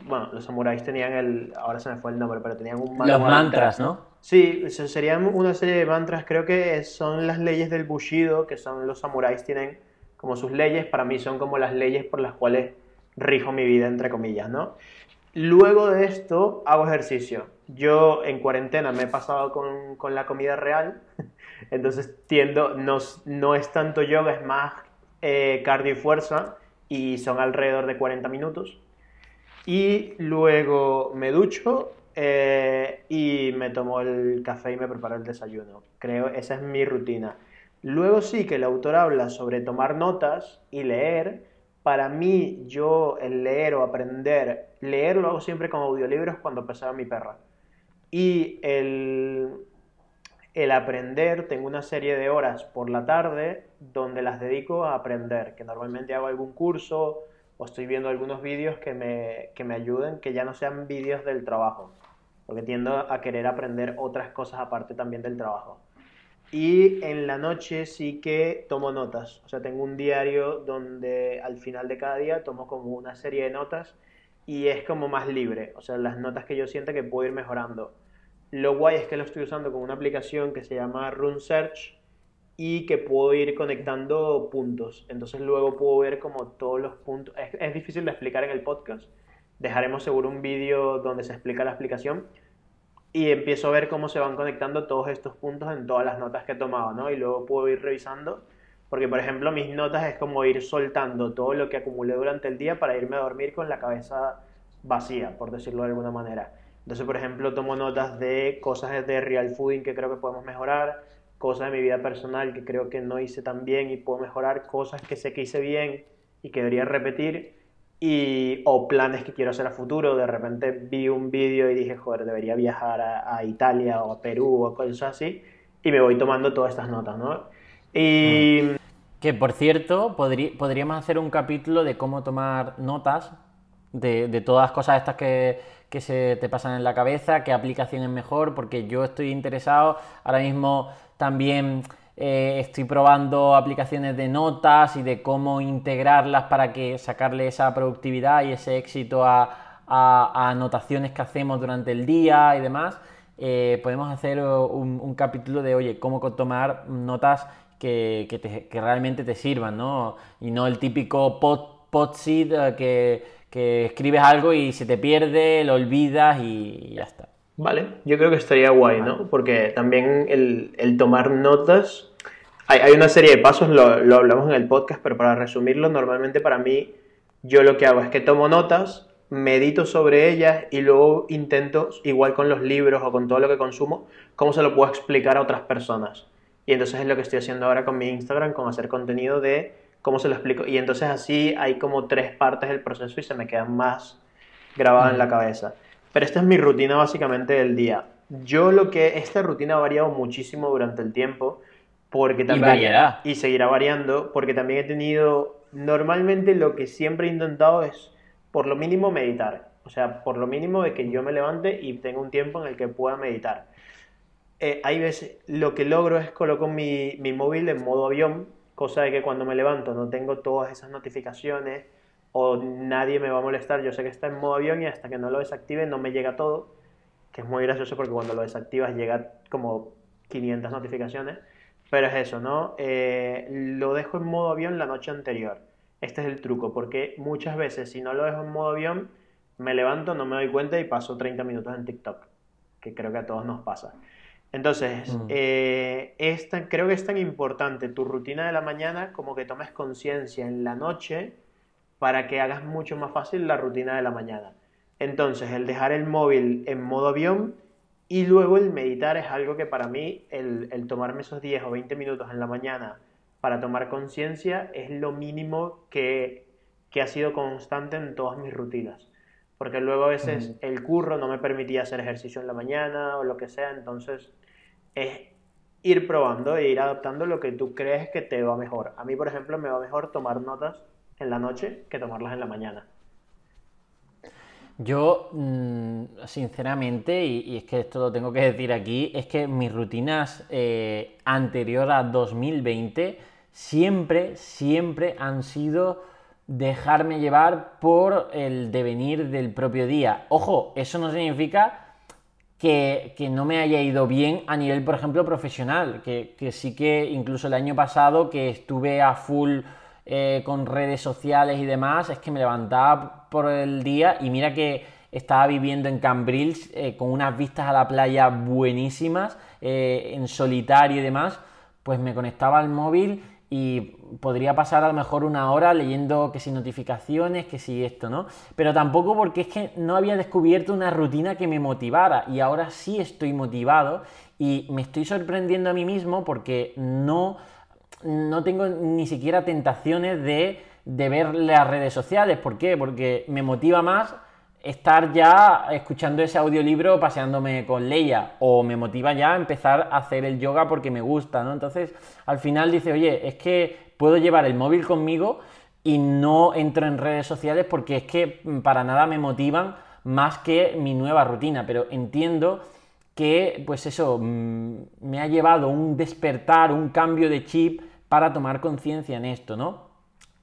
Bueno, los samuráis tenían el... Ahora se me fue el nombre, pero tenían un... Los mantras, ¿no? Sí, serían una serie de mantras. Creo que son las leyes del Bushido, que son los samuráis tienen como sus leyes. Para mí son como las leyes por las cuales rijo mi vida, entre comillas, ¿no? Luego de esto hago ejercicio. Yo en cuarentena me he pasado con, la comida real, entonces tiendo, no, no es tanto yoga, es más eh, cardio y fuerza, y son alrededor de 40 minutos. Y luego me ducho eh, y me tomo el café y me preparo el desayuno. Creo, esa es mi rutina. Luego sí que el autor habla sobre tomar notas y leer, para mí, yo el leer o aprender, leer lo hago siempre con audiolibros cuando pesaba mi perra. Y el, el aprender, tengo una serie de horas por la tarde donde las dedico a aprender, que normalmente hago algún curso estoy viendo algunos vídeos que me, que me ayuden, que ya no sean vídeos del trabajo, porque tiendo a querer aprender otras cosas aparte también del trabajo. Y en la noche sí que tomo notas, o sea, tengo un diario donde al final de cada día tomo como una serie de notas y es como más libre, o sea, las notas que yo siento que puedo ir mejorando. Lo guay es que lo estoy usando con una aplicación que se llama Rune Search y que puedo ir conectando puntos. Entonces luego puedo ver como todos los puntos. Es, difícil de explicar en el podcast. Dejaremos seguro un vídeo donde se explica la explicación y empiezo a ver cómo se van conectando todos estos puntos en todas las notas que he tomado, ¿no? Y luego puedo ir revisando, porque por ejemplo mis notas es como ir soltando todo lo que acumulé durante el día para irme a dormir con la cabeza vacía, por decirlo de alguna manera. Entonces, por ejemplo, tomo notas de cosas de real fooding que creo que podemos mejorar, cosas de mi vida personal que creo que no hice tan bien y puedo mejorar, cosas que sé que hice bien y que debería repetir, y, o planes que quiero hacer a futuro. De repente vi un vídeo y dije, joder, debería viajar a, Italia o a Perú o cosas así, y me voy tomando todas estas notas, ¿no? Y... Mm. Que por cierto, podríamos hacer un capítulo de cómo tomar notas de, de todas las cosas estas que, que se te pasan en la cabeza, qué aplicación es mejor, porque yo estoy interesado ahora mismo también eh, estoy probando aplicaciones de notas y de cómo integrarlas para que sacarle esa productividad y ese éxito a, anotaciones que hacemos durante el día y demás. Eh, podemos hacer un, capítulo de, oye, cómo tomar notas que, realmente te sirvan, ¿no? Y no el típico pot, pot eh, que, que escribes algo y se te pierde, lo olvidas y ya está. Vale, yo creo que estaría guay, ¿no? Porque también el, tomar notas, hay, una serie de pasos, lo, hablamos en el podcast, pero para resumirlo, normalmente para mí, yo lo que hago es que tomo notas, medito sobre ellas y luego intento, igual con los libros o con todo lo que consumo, cómo se lo puedo explicar a otras personas. Y entonces es lo que estoy haciendo ahora con mi Instagram, con hacer contenido de cómo se lo explico. Y entonces así hay como tres partes del proceso y se me quedan más grabadas en la cabeza. Pero esta es mi rutina básicamente del día. Yo lo que esta rutina ha variado muchísimo durante el tiempo porque también y, y seguirá variando porque también he tenido normalmente lo que siempre he intentado es por lo mínimo meditar, o sea, por lo mínimo de que yo me levante y tenga un tiempo en el que pueda meditar. Eh, hay veces lo que logro es coloco mi, mi móvil en modo avión, cosa de que cuando me levanto no tengo todas esas notificaciones o nadie me va a molestar, yo sé que está en modo avión y hasta que no lo desactive no me llega todo, que es muy gracioso porque cuando lo desactivas llega como 500 notificaciones, pero es eso, ¿no? Eh, lo dejo en modo avión la noche anterior. Este es el truco, porque muchas veces si no lo dejo en modo avión, me levanto, no me doy cuenta y paso 30 minutos en TikTok, que creo que a todos nos pasa. Entonces, mm. eh, creo que es tan importante tu rutina de la mañana como que tomes conciencia en la noche para que hagas mucho más fácil la rutina de la mañana. Entonces, el dejar el móvil en modo avión y luego el meditar es algo que para mí, el, tomarme esos 10 o 20 minutos en la mañana para tomar conciencia es lo mínimo que, ha sido constante en todas mis rutinas. Porque luego a veces el curro no me permitía hacer ejercicio en la mañana o lo que sea, entonces es ir probando e ir adaptando lo que tú crees que te va mejor. A mí, por ejemplo, me va mejor tomar notas en la noche que tomarlas en la mañana. Yo, mm, sinceramente, y, es que esto lo tengo que decir aquí, es que mis rutinas eh, anterior a 2020 siempre, siempre han sido dejarme llevar por el devenir del propio día. Ojo, eso no significa que, no me haya ido bien a nivel, por ejemplo, profesional, que, que sí que incluso el año pasado que estuve a full eh, con redes sociales y demás, es que me levantaba por el día y mira que estaba viviendo en Cambrils eh, con unas vistas a la playa buenísimas, eh, en solitario y demás, pues me conectaba al móvil y podría pasar a lo mejor una hora leyendo que si notificaciones, que si esto, ¿no? Pero tampoco porque es que no había descubierto una rutina que me motivara y ahora sí estoy motivado y me estoy sorprendiendo a mí mismo porque no no tengo ni siquiera tentaciones de, ver las redes sociales. ¿Por qué? Porque me motiva más estar ya escuchando ese audiolibro paseándome con Leia o me motiva ya empezar a hacer el yoga porque me gusta, ¿no? Entonces, al final dice, oye, es que puedo llevar el móvil conmigo y no entro en redes sociales porque es que para nada me motivan más que mi nueva rutina, pero entiendo que pues eso mm, me ha llevado un despertar, un cambio de chip para tomar conciencia en esto, ¿no?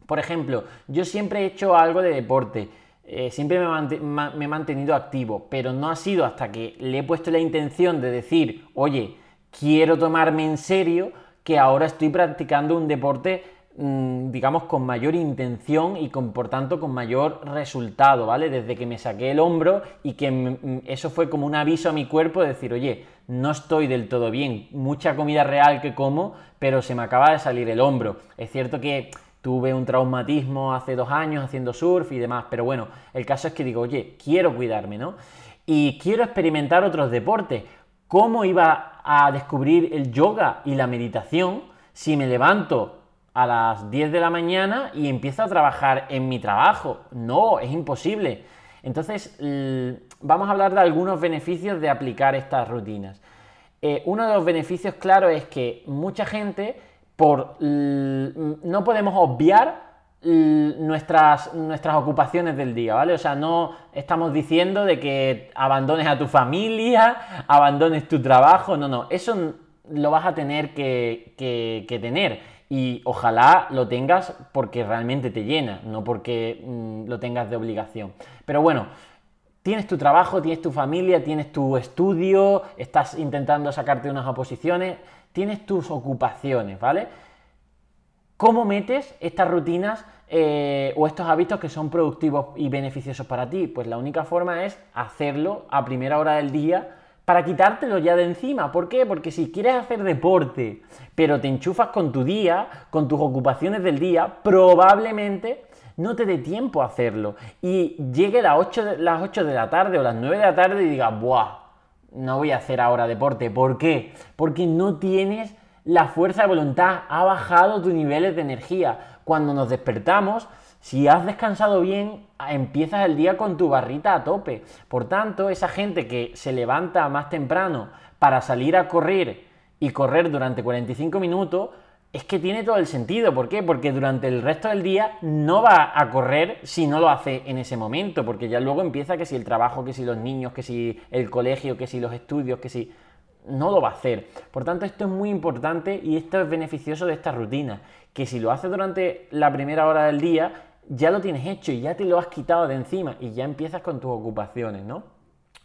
Por ejemplo, yo siempre he hecho algo de deporte, eh, siempre me he mantenido activo, pero no ha sido hasta que le he puesto la intención de decir, oye, quiero tomarme en serio, que ahora estoy practicando un deporte digamos, con mayor intención y con, por tanto con mayor resultado, ¿vale? Desde que me saqué el hombro y que eso fue como un aviso a mi cuerpo de decir, oye, no estoy del todo bien, mucha comida real que como, pero se me acaba de salir el hombro. Es cierto que tuve un traumatismo hace dos años haciendo surf y demás, pero bueno, el caso es que digo, oye, quiero cuidarme, ¿no? Y quiero experimentar otros deportes. ¿Cómo iba a descubrir el yoga y la meditación si me levanto a las 10 de la mañana y empiezo a trabajar en mi trabajo. No, es imposible. Entonces, vamos a hablar de algunos beneficios de aplicar estas rutinas. Eh, uno de los beneficios, claro, es que mucha gente, por no podemos obviar nuestras, nuestras ocupaciones del día, ¿vale? O sea, no estamos diciendo de que abandones a tu familia, abandones tu trabajo, no, no, eso lo vas a tener que, que tener y ojalá lo tengas porque realmente te llena, no porque mm, lo tengas de obligación. Pero bueno, tienes tu trabajo, tienes tu familia, tienes tu estudio, estás intentando sacarte unas oposiciones, tienes tus ocupaciones, ¿vale? ¿Cómo metes estas rutinas eh, o estos hábitos que son productivos y beneficiosos para ti? Pues la única forma es hacerlo a primera hora del día para quitártelo ya de encima. ¿Por qué? Porque si quieres hacer deporte, pero te enchufas con tu día, con tus ocupaciones del día, probablemente no te dé tiempo a hacerlo. Y llegue las 8, de, las 8 de la tarde o las 9 de la tarde y digas, ¡buah! No voy a hacer ahora deporte. ¿Por qué? Porque no tienes la fuerza de voluntad, ha bajado tus niveles de energía. Cuando nos despertamos, si has descansado bien, empiezas el día con tu barrita a tope. Por tanto, esa gente que se levanta más temprano para salir a correr y correr durante 45 minutos, es que tiene todo el sentido. ¿Por qué? Porque durante el resto del día no va a correr si no lo hace en ese momento, porque ya luego empieza que si el trabajo, que si los niños, que si el colegio, que si los estudios, que si... No lo va a hacer. Por tanto, esto es muy importante y esto es beneficioso de esta rutina. Que si lo hace durante la primera hora del día, ya lo tienes hecho y ya te lo has quitado de encima y ya empiezas con tus ocupaciones, ¿no?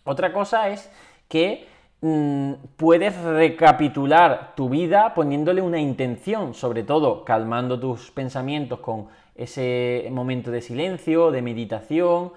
Otra cosa es que mm, puedes recapitular tu vida poniéndole una intención, sobre todo calmando tus pensamientos con ese momento de silencio, de meditación,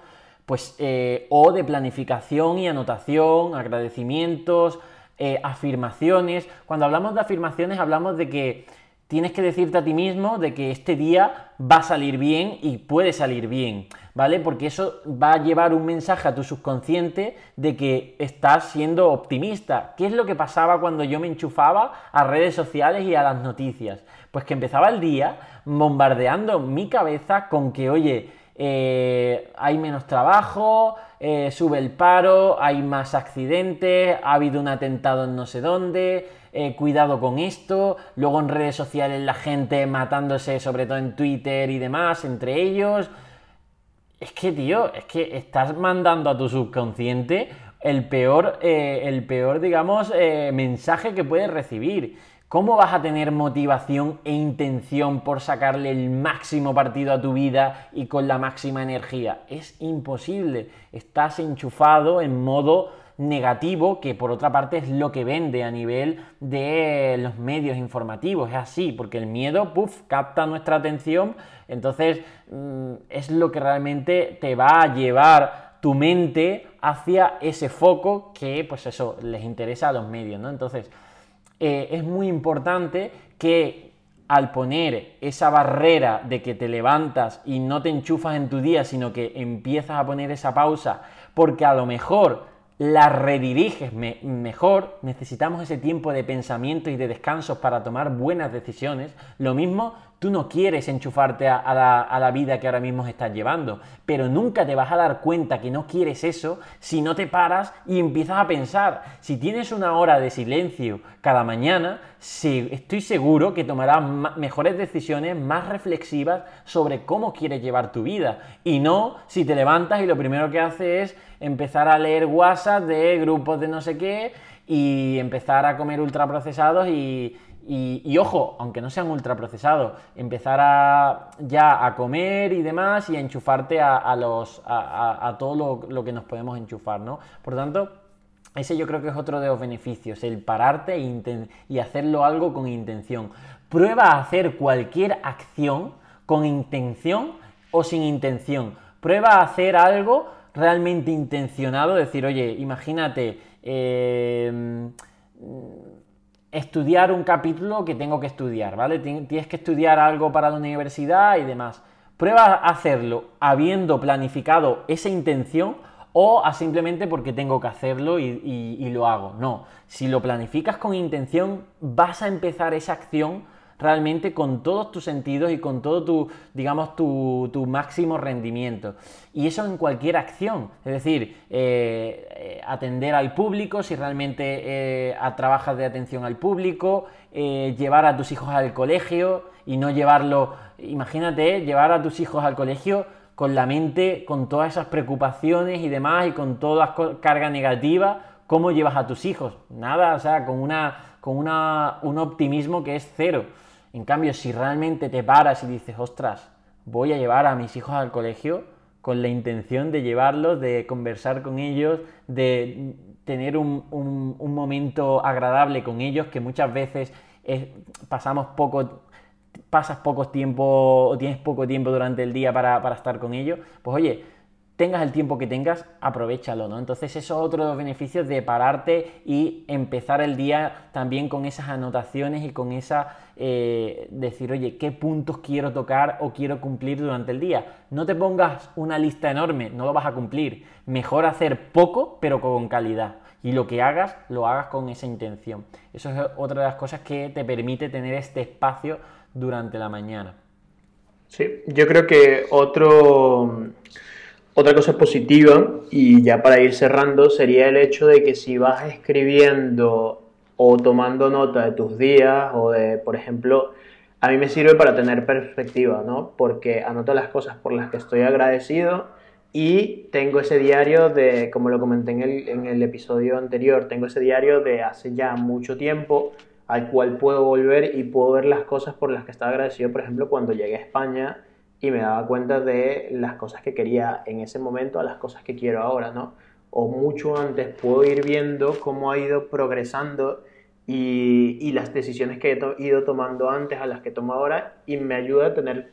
pues, eh, o de planificación y anotación, agradecimientos, eh, afirmaciones. Cuando hablamos de afirmaciones hablamos de que tienes que decirte a ti mismo de que este día va a salir bien y puede salir bien, ¿vale? Porque eso va a llevar un mensaje a tu subconsciente de que estás siendo optimista. ¿Qué es lo que pasaba cuando yo me enchufaba a redes sociales y a las noticias? Pues que empezaba el día bombardeando mi cabeza con que, oye, eh, hay menos trabajo, eh, sube el paro, hay más accidentes, ha habido un atentado en no sé dónde, eh, cuidado con esto, luego en redes sociales la gente matándose, sobre todo en Twitter y demás, entre ellos. Es que, tío, es que estás mandando a tu subconsciente el peor, eh, el peor digamos, eh, mensaje que puedes recibir. ¿Cómo vas a tener motivación e intención por sacarle el máximo partido a tu vida y con la máxima energía? Es imposible. Estás enchufado en modo negativo, que por otra parte es lo que vende a nivel de los medios informativos. Es así, porque el miedo, puff, capta nuestra atención, entonces mm, es lo que realmente te va a llevar tu mente hacia ese foco que, pues eso, les interesa a los medios, ¿no? Entonces, eh, es muy importante que al poner esa barrera de que te levantas y no te enchufas en tu día, sino que empiezas a poner esa pausa, porque a lo mejor la rediriges mejor, necesitamos ese tiempo de pensamiento y de descanso para tomar buenas decisiones. Lo mismo Tú no quieres enchufarte a, la, vida que ahora mismo estás llevando, pero nunca te vas a dar cuenta que no quieres eso si no te paras y empiezas a pensar. Si tienes una hora de silencio cada mañana, estoy seguro que tomarás mejores decisiones, más reflexivas sobre cómo quieres llevar tu vida. Y no si te levantas y lo primero que haces es empezar a leer WhatsApp de grupos de no sé qué y empezar a comer ultraprocesados y, y, ojo, aunque no sean ultraprocesados, empezar a, ya a comer y demás y a enchufarte a, los, a, todo lo, que nos podemos enchufar, ¿no? Por tanto, ese yo creo que es otro de los beneficios, el pararte e y hacerlo algo con intención. Prueba a hacer cualquier acción con intención o sin intención. Prueba a hacer algo realmente intencionado, decir, oye, imagínate, eh, estudiar un capítulo que tengo que estudiar, ¿vale? Tienes que estudiar algo para la universidad y demás. Prueba a hacerlo habiendo planificado esa intención o a simplemente porque tengo que hacerlo y, y lo hago. No, si lo planificas con intención, vas a empezar esa acción realmente con todos tus sentidos y con todo tu, digamos, tu, máximo rendimiento. Y eso en cualquier acción, es decir, eh, eh, atender al público, si realmente eh, trabajas de atención al público, llevar a tus hijos al colegio y no llevarlo, imagínate, llevar a tus hijos al colegio con la mente, con todas esas preocupaciones y demás y con toda carga negativa, ¿cómo llevas a tus hijos? Nada, o sea, con, una, con una, un optimismo que es cero. En cambio, si realmente te paras y dices, ostras, voy a llevar a mis hijos al colegio con la intención de llevarlos, de conversar con ellos, de tener un, momento agradable con ellos, que muchas veces pasamos poco, pasas poco tiempo o tienes poco tiempo durante el día para, para estar con ellos, pues oye, tengas el tiempo que tengas, aprovechalo, ¿no? Entonces eso es otro de los beneficios de pararte y empezar el día también con esas anotaciones y con esa, eh, decir, oye, ¿qué puntos quiero tocar o quiero cumplir durante el día? No te pongas una lista enorme, no lo vas a cumplir. Mejor hacer poco, pero con calidad. Y lo que hagas, lo hagas con esa intención. Eso es otra de las cosas que te permite tener este espacio durante la mañana. Sí, yo creo que otro otra cosa positiva, y ya para ir cerrando, sería el hecho de que si vas escribiendo o tomando nota de tus días o de, por ejemplo, a mí me sirve para tener perspectiva, ¿no? Porque anoto las cosas por las que estoy agradecido y tengo ese diario de, como lo comenté en el, en el episodio anterior, tengo ese diario de hace ya mucho tiempo al cual puedo volver y puedo ver las cosas por las que estaba agradecido, por ejemplo, cuando llegué a España y me daba cuenta de las cosas que quería en ese momento a las cosas que quiero ahora, ¿no? O mucho antes puedo ir viendo cómo ha ido progresando y, y las decisiones que he ido tomando antes a las que tomo ahora y me ayuda a tener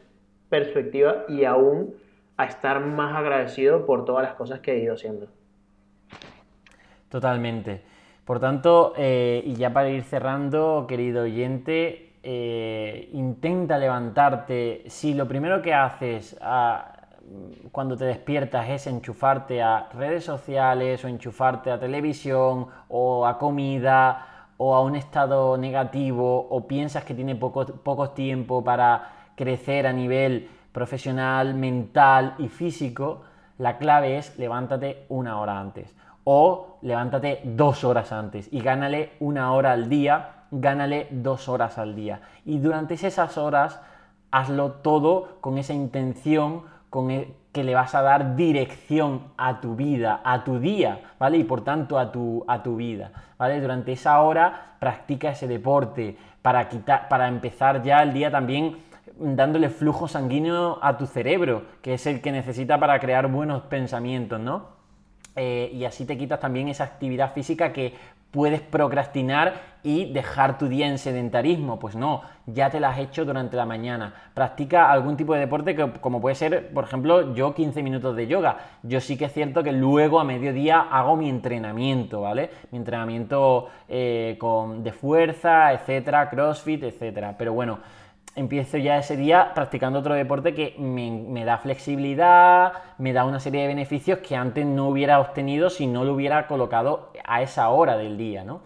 perspectiva y aún a estar más agradecido por todas las cosas que he ido haciendo. Totalmente. Por tanto, eh, y ya para ir cerrando, querido oyente, eh, intenta levantarte, si lo primero que haces ah, cuando te despiertas es enchufarte a redes sociales o enchufarte a televisión o a comida o a un estado negativo o piensas que tiene poco tiempo para crecer a nivel profesional, mental y físico, la clave es levántate una hora antes o levántate dos horas antes y gánale una hora al día gánale dos horas al día. Y durante esas horas, hazlo todo con esa intención, con e, que le vas a dar dirección a tu vida, a tu día, ¿vale? Y por tanto a tu, a tu vida, ¿vale? Durante esa hora practica ese deporte para, quitar, para empezar ya el día también dándole flujo sanguíneo a tu cerebro, que es el que necesita para crear buenos pensamientos, ¿no? Eh, y así te quitas también esa actividad física que puedes procrastinar y dejar tu día en sedentarismo. Pues no, ya te la has hecho durante la mañana. Practica algún tipo de deporte que, como puede ser, por ejemplo, yo 15 minutos de yoga. Yo sí que es cierto que luego a mediodía hago mi entrenamiento, ¿vale? Mi entrenamiento eh, con, de fuerza, etcétera, crossfit, etcétera. Pero bueno, empiezo ya ese día practicando otro deporte que me, da flexibilidad, me da una serie de beneficios que antes no hubiera obtenido si no lo hubiera colocado a esa hora del día, ¿no?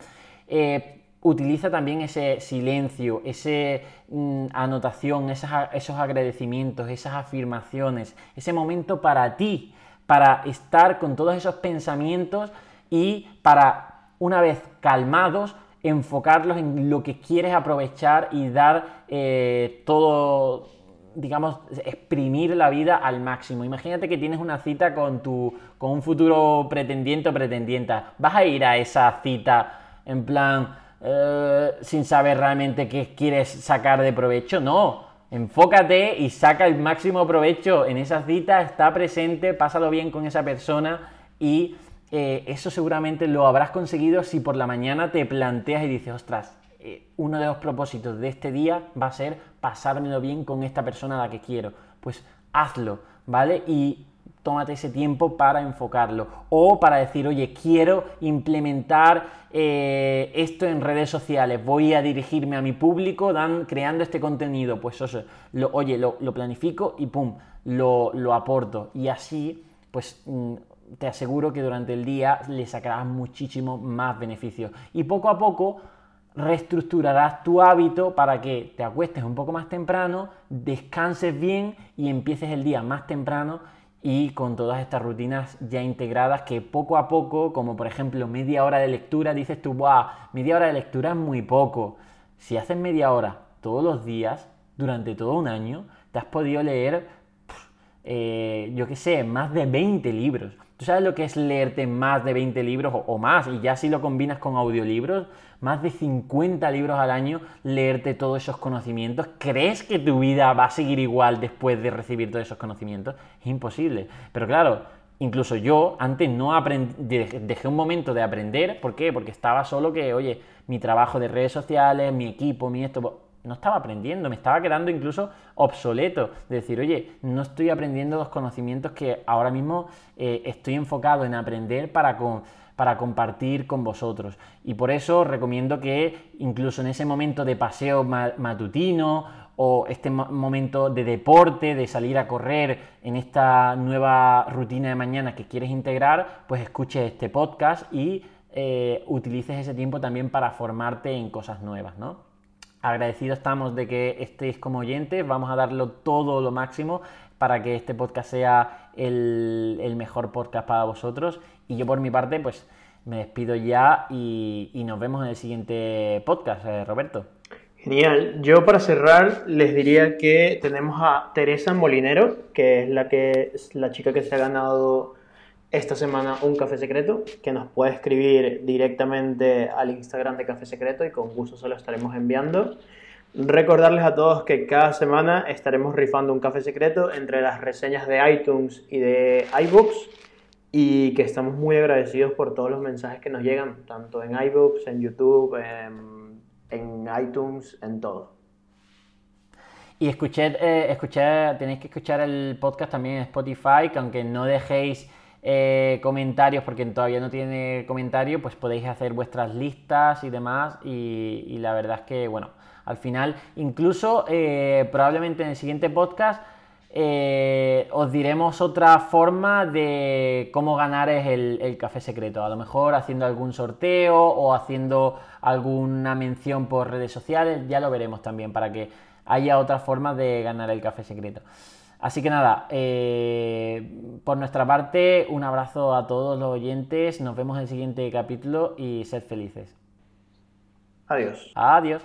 Eh, utiliza también ese silencio, esa mm, anotación, esos agradecimientos, esas afirmaciones, ese momento para ti, para estar con todos esos pensamientos y para, una vez calmados, enfocarlos en lo que quieres aprovechar y dar eh, todo, digamos, exprimir la vida al máximo. Imagínate que tienes una cita con, tu, con un futuro pretendiente o pretendienta. Vas a ir a esa cita en plan eh, sin saber realmente qué quieres sacar de provecho. No, enfócate y saca el máximo provecho en esa cita, está presente, pásalo bien con esa persona y eh, eso seguramente lo habrás conseguido si por la mañana te planteas y dices, ostras, eh, uno de los propósitos de este día va a ser pasármelo bien con esta persona a la que quiero. Pues hazlo, ¿vale? Y tómate ese tiempo para enfocarlo. O para decir, oye, quiero implementar eh, esto en redes sociales, voy a dirigirme a mi público dan, creando este contenido. Pues lo, oye, lo, planifico y pum, lo, lo, aporto. Y así, pues mm, te aseguro que durante el día le sacarás muchísimo más beneficio. Y poco a poco reestructurarás tu hábito para que te acuestes un poco más temprano, descanses bien y empieces el día más temprano y con todas estas rutinas ya integradas que poco a poco, como por ejemplo media hora de lectura, dices tú, ¡buah! Media hora de lectura es muy poco. Si haces media hora todos los días, durante todo un año, te has podido leer, eh, yo qué sé, más de 20 libros. ¿Tú sabes lo que es leerte más de 20 libros o, más? Y ya si lo combinas con audiolibros, más de 50 libros al año, leerte todos esos conocimientos. ¿Crees que tu vida va a seguir igual después de recibir todos esos conocimientos? Es imposible. Pero claro, incluso yo antes no aprendí, dejé un momento de aprender. ¿Por qué? Porque estaba solo que, oye, mi trabajo de redes sociales, mi equipo, mi esto no estaba aprendiendo, me estaba quedando incluso obsoleto. De decir, oye, no estoy aprendiendo los conocimientos que ahora mismo eh, estoy enfocado en aprender para, para compartir con vosotros. Y por eso recomiendo que incluso en ese momento de paseo matutino o este momento de deporte, de salir a correr en esta nueva rutina de mañana que quieres integrar, pues escuches este podcast y eh, utilices ese tiempo también para formarte en cosas nuevas, ¿no? Agradecidos estamos de que estéis como oyentes, vamos a darlo todo lo máximo para que este podcast sea el, mejor podcast para vosotros. Y yo por mi parte, pues me despido ya y, nos vemos en el siguiente podcast, eh, Roberto. Genial. Yo para cerrar les diría que tenemos a Teresa Molinero, que es la, que, es la chica que se ha ganado esta semana un café secreto que nos puede escribir directamente al Instagram de Café Secreto y con gusto se lo estaremos enviando. Recordarles a todos que cada semana estaremos rifando un café secreto entre las reseñas de iTunes y de iBooks y que estamos muy agradecidos por todos los mensajes que nos llegan, tanto en iBooks, en YouTube, en, iTunes, en todo. Y escuché, eh, tenéis que escuchar el podcast también en Spotify, que aunque no dejéis eh, comentarios, porque todavía no tiene comentario, pues podéis hacer vuestras listas y demás. Y, la verdad es que, bueno, al final, incluso eh, probablemente en el siguiente podcast eh, os diremos otra forma de cómo ganar el, el, café secreto. A lo mejor haciendo algún sorteo o haciendo alguna mención por redes sociales, ya lo veremos también para que haya otra forma de ganar el café secreto. Así que nada, eh, por nuestra parte, un abrazo a todos los oyentes, nos vemos en el siguiente capítulo y sed felices. Adiós. Adiós.